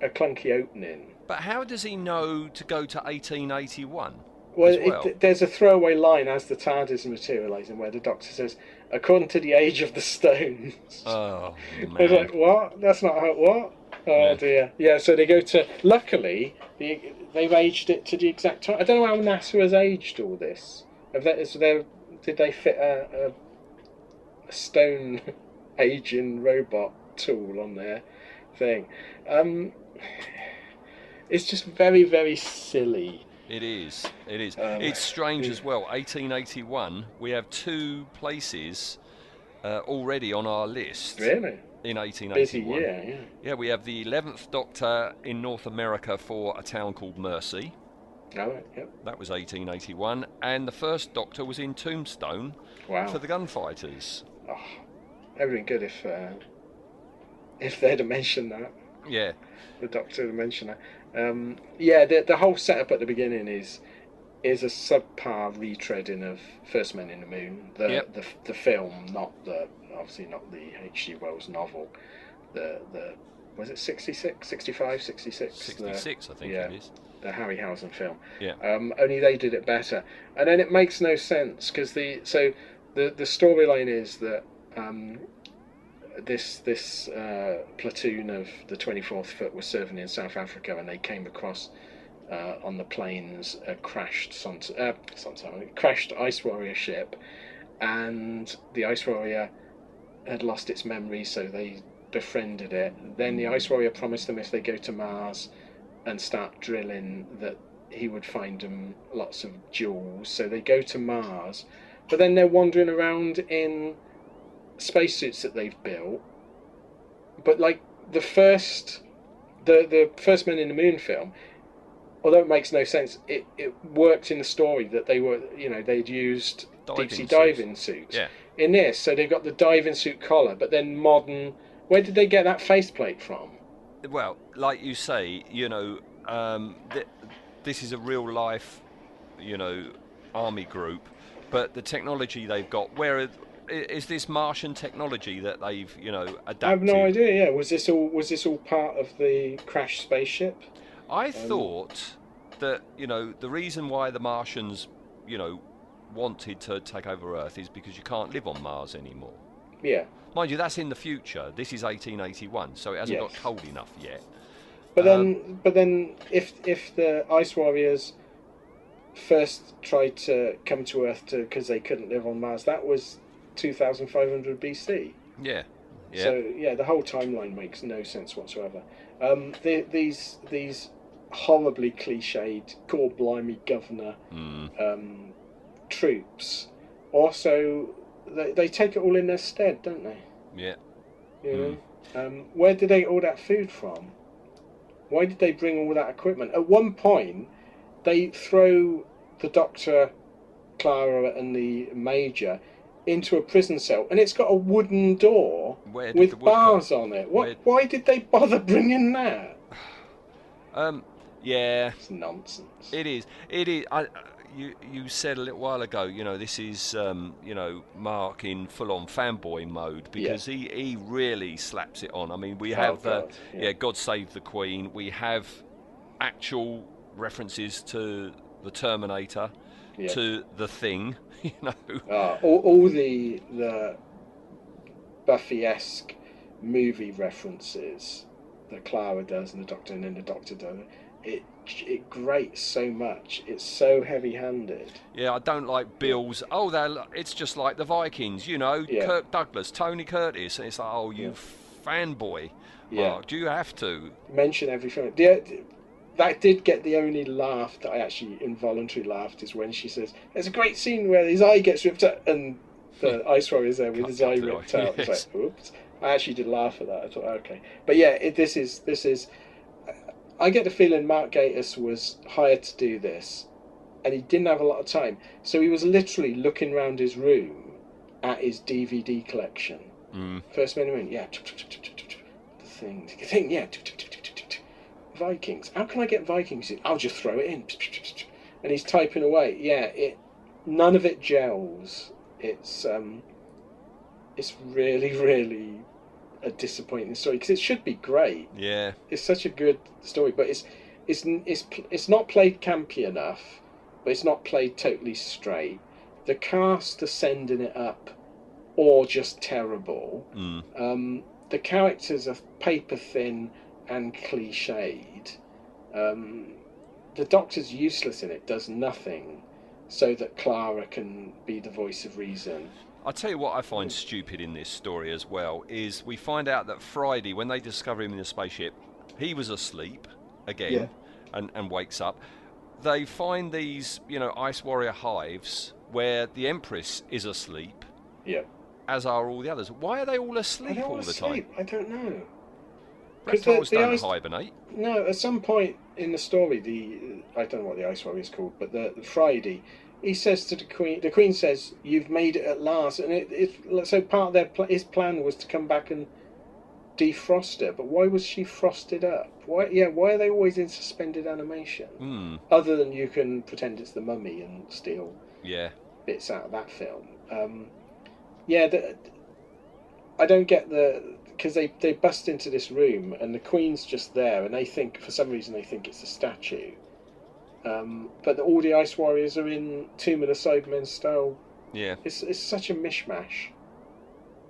a clunky opening. But how does he know to go to 1881? Well, well? It, there's a throwaway line as the TARDIS is materialising where the Doctor says, "According to the age of the stones." Oh, man. like, what? That's not how. What? Oh Yeah. dear. Yeah. So they go to. Luckily, the, they've aged it to the exact time. I don't know how NASA has aged all this. Have they, is there, did they fit a, a, a stone aging robot tool on their thing? Um, it's just very, very silly. It is. It is. Um, it's strange as well. 1881. We have two places uh, already on our list. Really? In 1881. Busy year, yeah. Yeah, we have the 11th Doctor in North America for a town called Mercy. Yep. That was 1881, and the first Doctor was in Tombstone Wow. for the gunfighters. Oh, everything good if uh, if they'd have mentioned that. Yeah. The Doctor had mentioned that. Um, yeah, the the whole setup at the beginning is is a subpar retreading of First Men in the Moon, the Yep. the, the film, not the obviously not the H.G. Wells novel. The the was it 66, 65, 66? 66, I think yeah, it is. The Harryhausen film. Yeah. Um, only they did it better, and then it makes no sense because the so the the storyline is that um, this this uh, platoon of the 24th Foot was serving in South Africa, and they came across uh, on the plains a crashed Sont- uh, crashed Ice Warrior ship, and the Ice Warrior had lost its memory, so they befriended it. Then the Ice Warrior promised them if they go to Mars and start drilling that he would find them lots of jewels. So they go to Mars, but then they're wandering around in spacesuits that they've built. But like the first, the the first Men in the Moon film, although it makes no sense, it it worked in the story that they were you know they'd used Diving deep sea diving suits. Yeah. In this, so they've got the diving suit collar, but then modern. Where did they get that faceplate from? Well, like you say, you know, um, th- this is a real life, you know, army group, but the technology they've got, where is this Martian technology that they've, you know, adapted? I have no idea. Yeah, was this all was this all part of the crash spaceship? I Um, thought that you know the reason why the Martians, you know, wanted to take over Earth is because you can't live on Mars anymore. Yeah. Mind you, that's in the future. This is 1881, so it hasn't Yes. got cold enough yet. But Um, then, but then, if if the Ice Warriors first tried to come to Earth to because they couldn't live on Mars, that was 2,500 BC. Yeah. Yeah. So yeah, the whole timeline makes no sense whatsoever. Um, the, these these horribly cliched "God blimey governor" Mm. um, troops also they, they take it all in their stead, don't they? Yeah. You know, um, where did they get all that food from? Why did they bring all that equipment? At one point, they throw the doctor, Clara, and the major into a prison cell, and it's got a wooden door with bars come- on it. What? where- Why did they bother bringing that? Um, yeah. It's nonsense. It is. It is. I, you you said a little while ago. You know, this is um, you know Mark in full-on fanboy mode because he, he really slaps it on. I mean, we Oh, have uh, God, yeah. yeah. God Save the Queen. We have actual references to the Terminator, Yeah. to the Thing. You know. Uh, all, all the the Buffy-esque movie references that Clara does and the Doctor and then the Doctor does it. It grates so much. It's so heavy-handed. Yeah, I don't like Bill's. Oh, they're, it's just like the Vikings, you know. Yeah. Kirk Douglas, Tony Curtis. And it's like, oh, you fanboy. Yeah. Mark, do you have to? mention everything? film. The, that did get the only laugh that I actually involuntarily laughed is when she says, "There's a great scene where his eye gets ripped out," and the ice warrior is there with his eye the eye, ripped out. It's yes. like, "Oops!" I actually did laugh at that. I thought, okay, but yeah, it, this is this is. I get the feeling Mark Gatiss was hired to do this, and he didn't have a lot of time, so he was literally looking around his room at his DVD collection. Mm. First Men and Women, yeah. The thing, the thing, yeah. Vikings. How can I get Vikings in? I'll just throw it in. And he's typing away. Yeah, it. None of it gels. It's um. It's really, really a disappointing story because it should be great. Yeah. It's such a good story, but it's it's it's it's not played campy enough, but it's not played totally straight. The cast are sending it up, or just terrible. Mm. Um, the characters are paper thin and cliched. Um, the Doctor's useless in it, does nothing, so that Clara can be the voice of reason. I'll tell you what I find stupid in this story as well is we find out that Friday, when they discover him in the spaceship, he was asleep again Yeah. and, and wakes up. They find these, you know, Ice Warrior hives where the Empress is asleep, Yeah. as are all the others. Why are they all asleep all all the time? I don't know. Reptiles the- the don't ice- hibernate. No, at some point in the story, the I don't know what the Ice Warrior is called, but the, the Friday, he says to the Queen. The Queen says, "You've made it at last," and it, it so part of their pl- his plan was to come back and defrost her. But why was she frosted up? Why? Yeah, why are they always in suspended animation? Hmm. Other than you can pretend it's the Mummy and steal Yeah. bits out of that film. Um, yeah, the, I don't get the because they they bust into this room and the Queen's just there, and they think for some reason they think it's a statue. Um, but all the Ice Warriors are in Tomb of the Cybermen style. Yeah. It's it's such a mishmash.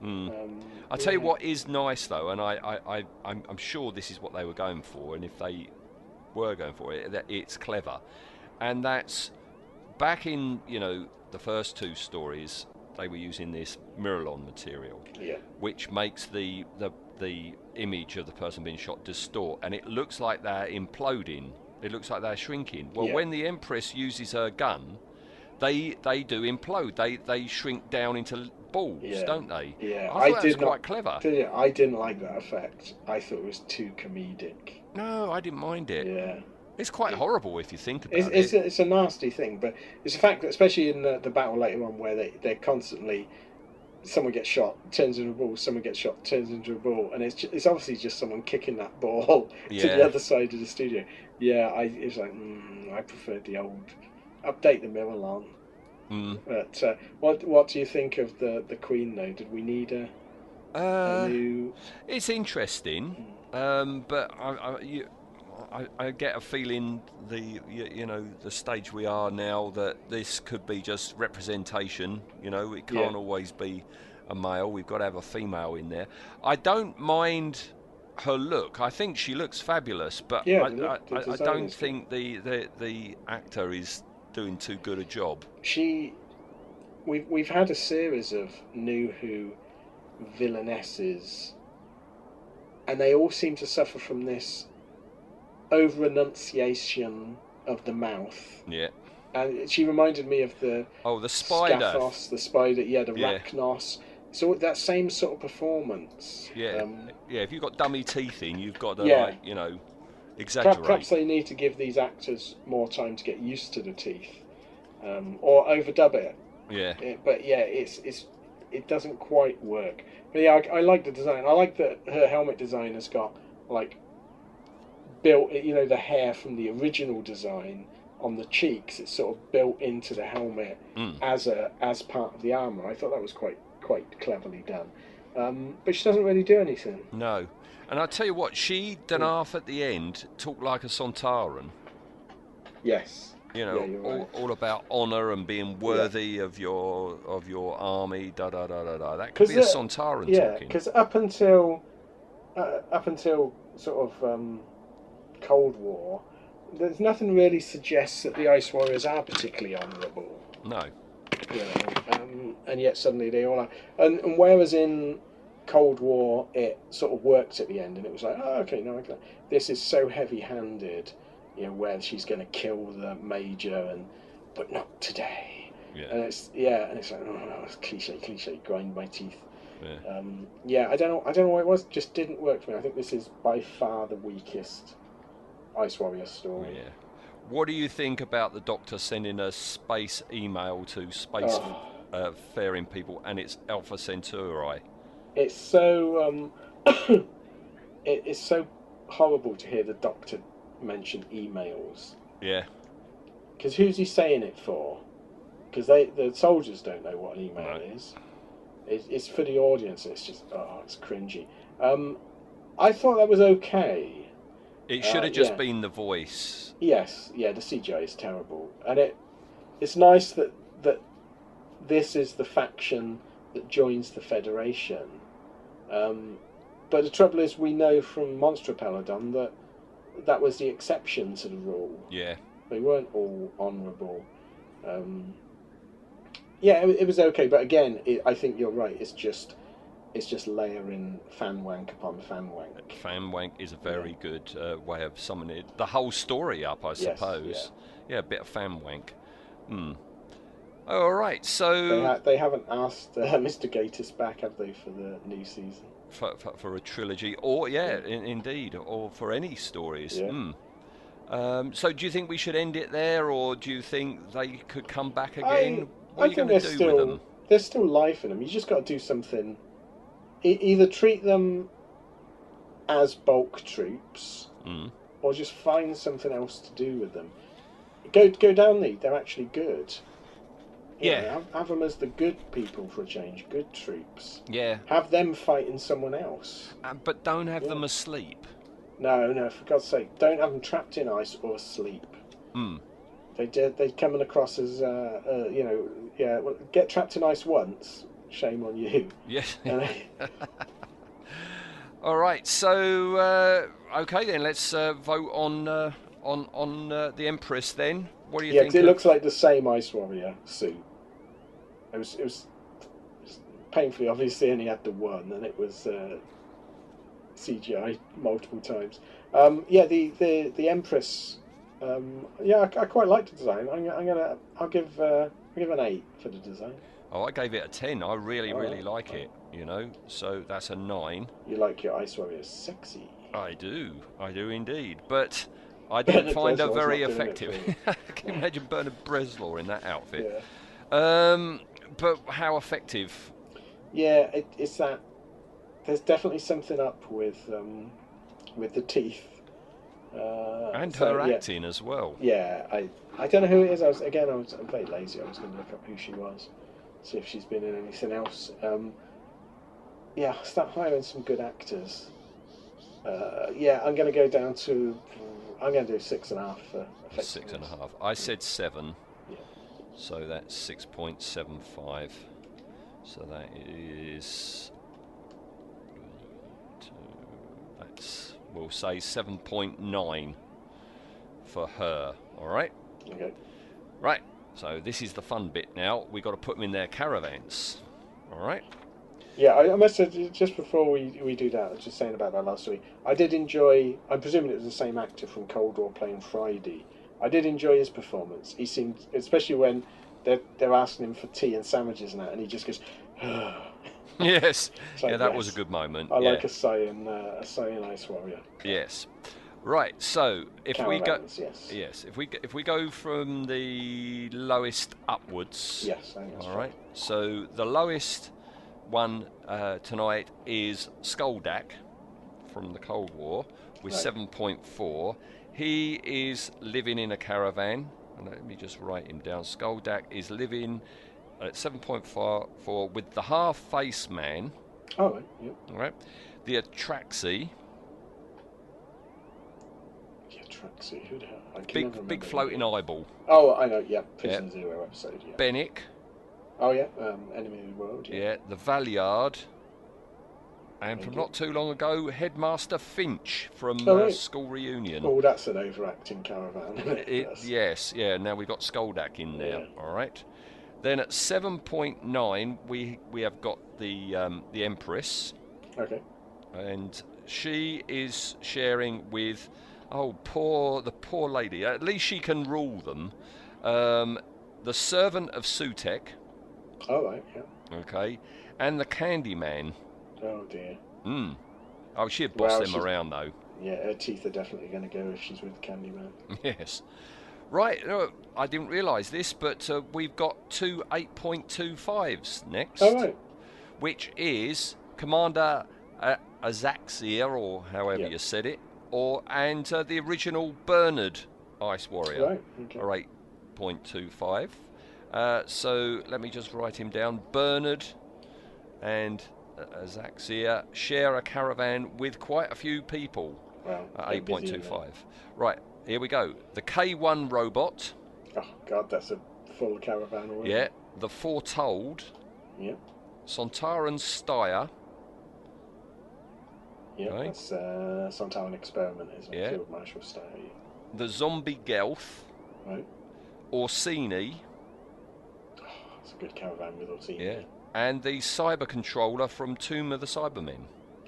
Mm. Um, I tell you what is nice though, and I, I, I I'm, I'm sure this is what they were going for, and if they were going for it, that it's clever, and that's back in you know the first two stories they were using this Miralon material, Yeah. which makes the the the image of the person being shot distort, and it looks like they're imploding. It looks like they're shrinking. Well, Yeah. when the Empress uses her gun, they they do implode. They they shrink down into balls, Yeah. don't they? Yeah, I was did not, quite clever. did? I didn't like that effect. I thought it was too comedic. No, I didn't mind it. Yeah. It's quite horrible if you think about It's, it. it's, a, it's a nasty thing, but it's a fact that, especially in the, the battle later on, where they, they're constantly, someone gets shot, turns into a ball, someone gets shot, turns into a ball, and it's, ju- it's obviously just someone kicking that ball to the other side of the studio. Yeah, I, it was like, mm, I preferred the old, update the Miralon. Mm. But uh, what what do you think of the, the Queen, though? Did we need a, Uh, a new. It's interesting, um, but I, I, you, I, I get a feeling the you, you know the stage we are now that this could be just representation. You know, it can't Yeah. always be a male. We've got to have a female in there. I don't mind her look. I think she looks fabulous, but Yeah, I, look- I, I, I don't think the, the the actor is doing too good a job. she we've we've had a series of new who villainesses and they all seem to suffer from this over enunciation of the mouth Yeah. and she reminded me of the Oh, the spider. Scathos, the spider yeah the Yeah. Racnoss so that same sort of performance Yeah, um, yeah. If you've got dummy teeth in, you've got to Yeah. like you know exaggerate. perhaps they need to give these actors more time to get used to the teeth um, or overdub it Yeah. Yeah, but yeah, it's it's it doesn't quite work. But yeah, I, I like the design. I like that her helmet design has got like built, you know, the hair from the original design on the cheeks. It's sort of built into the helmet Mm. as a as part of the armor. I thought that was quite quite cleverly done. Um, but she doesn't really do anything. No. And I tell you what, she done half at the end talked like a Sontaran. Yes. You know, Yeah, all, right. all about honour and being worthy of your of your army. Da da da da da. That could be a Sontaran yeah, talking. because up until uh, up until sort of um, Cold War, there's nothing really suggests that the Ice Warriors are particularly honourable. No. You know, um, and yet suddenly they all are. And, and whereas in Cold War it sort of worked at the end, and it was like, oh, okay, no, okay. this is so heavy-handed. You know, where she's going to kill the major, and but not today. Yeah. And it's yeah, and it's like oh, it's cliche, cliche, grind my teeth. Yeah. Um, yeah, I don't know. I don't know what it was. Just didn't work for me. I think this is by far the weakest Ice Warrior story. Yeah. What do you think about the Doctor sending a space email to space Oh. uh, faring people, and it's Alpha Centauri? It's so um, it, it's so horrible to hear the Doctor mention emails Yeah. because who's he saying it for? Because they the soldiers don't know what an email is. It's, it's for the audience. It's just oh, it's cringy. Um, I thought that was okay. It should Uh, have just yeah. been the voice. Yes, yeah, the CGI is terrible, and it it's nice that that this is the faction that joins the Federation. Um, but the trouble is, we know from Monster Peladon that that was the exception to the rule. Yeah. They weren't all honourable. Um, yeah, it, it was okay, but again, it, I think you're right. It's just it's just layering fan wank upon fan wank. Fan wank is a very good uh, way of summing it. The whole story up, I Yes, suppose. yeah. a bit of fan wank. Hmm. All right, so They, ha- they haven't asked uh, Mr. Gatiss back, have they, for the new season? for, for, for a trilogy, or yeah, in, indeed, or for any stories. Yeah. Hmm. Um, so, do you think we should end it there, or do you think they could come back I, again? what I are you think going to do still with them? there's still life in them. You just got to do something. E- either treat them as bulk troops, Mm. or just find something else to do with them. Go go down the. They're actually good. You Yeah. know, have, have them as the good people for a change. Good troops. Yeah, Have them fighting someone else. uh, but don't have them asleep. No, no, for God's sake, don't have them trapped in ice or asleep. Hmm. They did. They coming across as, uh, uh, you know, yeah. Well, get trapped in ice once. Shame on you. Yes. All right. So uh, okay then, let's uh, vote on uh, on on uh, the Empress. Then, what do you yeah, think? 'cause it looks like the same Ice Warrior suit. It was. It was painfully obvious they only had the one, and it was uh, CGI multiple times. Um, yeah, the the the Empress. Um, yeah, I, I quite like the design. I'm, I'm gonna. I'll give. Uh, I'll give an eight for the design. Oh, I gave it a ten. I really, Oh, really like it. You know, so that's a nine. You like your Ice Warrior sexy? I do, I do indeed. But I didn't find her very not doing it effective. Can you imagine Bernard Bresslaw in that outfit? Yeah. Um, but how effective? Yeah, it, it's that. There's definitely something up with um, with the teeth. Uh, And so, her yeah. acting as well. Yeah, I I don't know who it is. I was again. I was I'm very lazy. I was going to look up who she was, see if she's been in anything else. Um, yeah, start hiring some good actors. Uh, yeah, I'm going to go down to. I'm going to do six and a half for Six and a half. I said seven. Yeah. So that's 6.75. So that is. two, That's, we'll say 7.9 for her. All right? Okay. Right. So this is the fun bit now. We've got to put them in their caravans. All right? Yeah, I, I must say, just before we, we do that, I was just saying about that last week. I did enjoy. I'm presuming it was the same actor from Cold War playing Friday. I did enjoy his performance. He seemed, especially when they're, they're asking him for tea and sandwiches and that, and he just goes, yes. Like, yeah, that was a good moment. I yeah. like a Saiyan, uh, a Saiyan Ice Warrior. Yes. Right. So if we go, Caravans, yes. if we if we go from the lowest upwards. Yes, I think that's All right. So the lowest one uh, tonight is Skaldak from the Cold War with Right. seven point four. He is living in a caravan. And let me just write him down. Skaldak is living at seven point four four with the half face man. Oh, right, yep. All right. The Atraxi. Yeah, tracksuit. Who the hell? I can Big big floating eyeball. Oh, I know. Yeah, Prison Zero episode. Yeah. Benik. Oh yeah, um, Enemy of the World. Yeah. Yeah, the Valeyard. And from not too long ago, Headmaster Finch from Oh, uh. School Reunion. Oh, that's an overacting caravan. It? Yes, yeah. Now we've got Skaldak in there. All right. Then at seven point nine, we we have got the um, the Empress, Okay. and she is sharing with oh poor the poor lady. At least she can rule them. Um, the servant of Sutekh. All right. Yeah. Okay, and the Kandyman. Oh dear. Hmm. Oh, she'd boss Well, them around though. Yeah, her teeth are definitely going to go if she's with Kandyman. Yes. Right, no, I didn't realise this, but uh, we've got two 8.25s next. Oh, right. Which is Commander uh, Azaxyr, or however Yeah. you said it, or and uh, the original Bernard Ice Warrior, Right, okay. or 8.25. Uh, so let me just write him down. Bernard and uh, Azaxyr share a caravan with quite a few people. Wow, At 8.25. Right, here we go. The K1 robot. Oh God, that's a full caravan already. Yeah. The Foretold. Yeah. Sontaran Styre. Yeah. Right. That's uh, Sontaran experiment, isn't it? Yeah. Field Marshal Styre. The Zombie Gelth. Right. Orcini. It's a good caravan with Orcini. Yeah. And the Cyber Controller from Tomb of the Cybermen.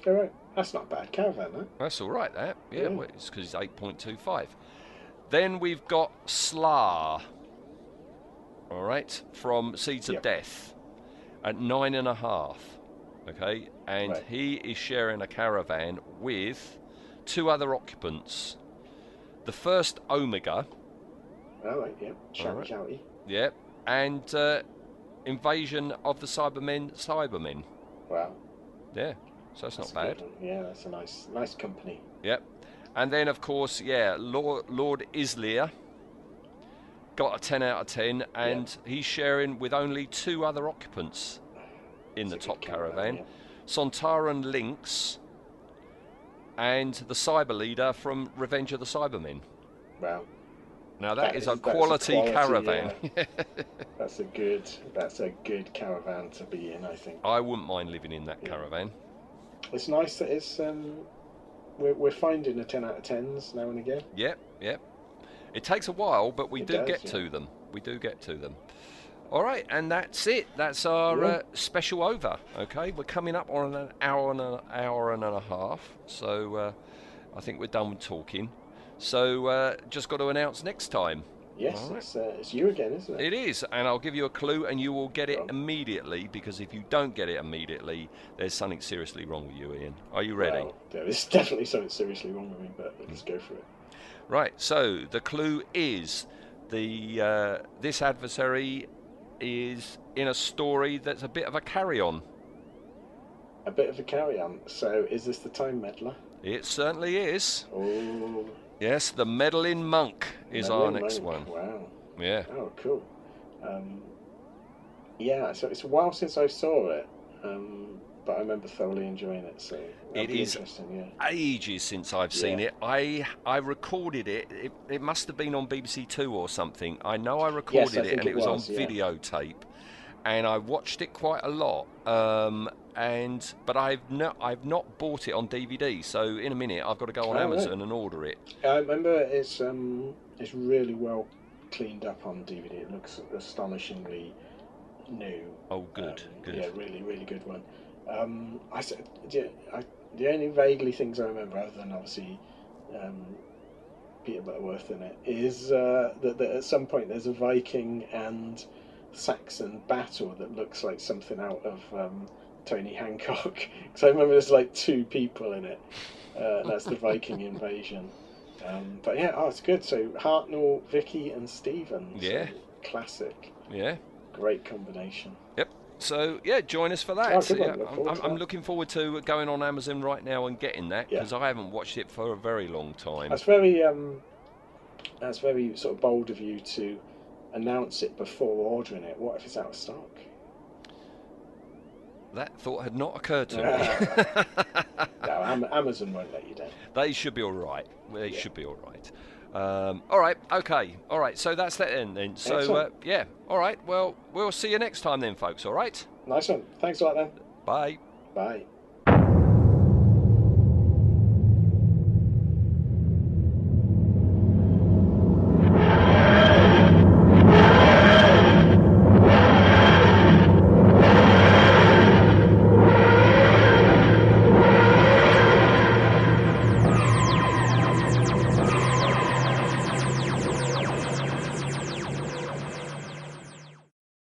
All right. That's not bad caravan, though. That's all right, that. Yeah, Yeah. well, it's because it's 8.25. Then we've got Slar. All right, from Seeds of Death at nine and a half. Okay, and Right. he is sharing a caravan with two other occupants. The first Omega, All right. Yeah. Shouty, right. shouty. yep, and uh, Invasion of the Cybermen, Cybermen. Wow. Yeah, so that's, That's not bad. Yeah, that's a nice, nice company. Yep. And then, of course, yeah, Lord, Lord Izlyr got a 10 out of 10, and he's sharing with only two other occupants in the top caravan Sontaran Linx and the Cyber Leader from Revenge of the Cybermen. Wow. Now, That that is, is- a a quality, quality, caravan. That's a good. That's a good caravan to be in. I think. I wouldn't mind living in that caravan. It's nice that it's. Um, we're, we're finding the ten out of tens now and again. Yep, yep. It takes a while, but we It do does, get yeah. to them. We do get to them. All right, and that's it. That's our uh, special over. Okay, we're coming up on an hour and an hour and a half, so uh, I think we're done with talking. So uh, just got to announce next time. Yes, right. it's, uh, it's you again, isn't it? It is, and I'll give you a clue, and you will get it immediately. Because if you don't get it immediately, there's something seriously wrong with you, Ian. Are you ready? Well, there is definitely something seriously wrong with me, but let's go for it. Right. So the clue is the uh, this adversary is in a story that's a bit of a carry-on. A bit of a carry on. So, is this the time meddler? It certainly is. Oh, Yes, the meddling monk is our next Monk, one. Wow. Yeah. Oh, cool. Um, yeah, so it's a while since I saw it, um, but I remember thoroughly enjoying it. So It is interesting. Yeah. ages since I've seen Yeah. it. I I recorded it. it. It must have been on BBC Two or something. I know I recorded I it and it was, was, on yeah. videotape, and I watched it quite a lot. Um, and but I've not I've not bought it on DVD. So in a minute I've got to go on Oh, right. Amazon and order it. I remember it's um it's really well cleaned up on DVD. It looks astonishingly new. Oh, good, good. Yeah, really, really good one. Um, I, I the only vaguely things I remember, other than obviously um, Peter Butterworth in it, is uh, that, that at some point there's a Viking and Saxon battle that looks like something out of um, Tony Hancock. Because I remember there's like two people in it. Uh, that's the Viking invasion. Um, but yeah, oh, it's good. So Hartnell, Vicki, and Steven. Yeah. classic. Yeah. Great combination. Yep. So yeah, join us for that. Oh, So, yeah, I'm, I'm, I'm looking forward to going on Amazon right now and getting that Yeah. because I haven't watched it for a very long time. That's very um, that's very sort of bold of you to announce it before ordering it. What if it's out of stock? That thought had not occurred to me. no, Amazon won't let you down. They should be all right. They should be all right. Um, all right. Okay. All right. So that's that then. then. So uh, yeah. All right. Well, we'll see you next time then, folks. All right. Nice one. Thanks a lot then. Bye. Bye.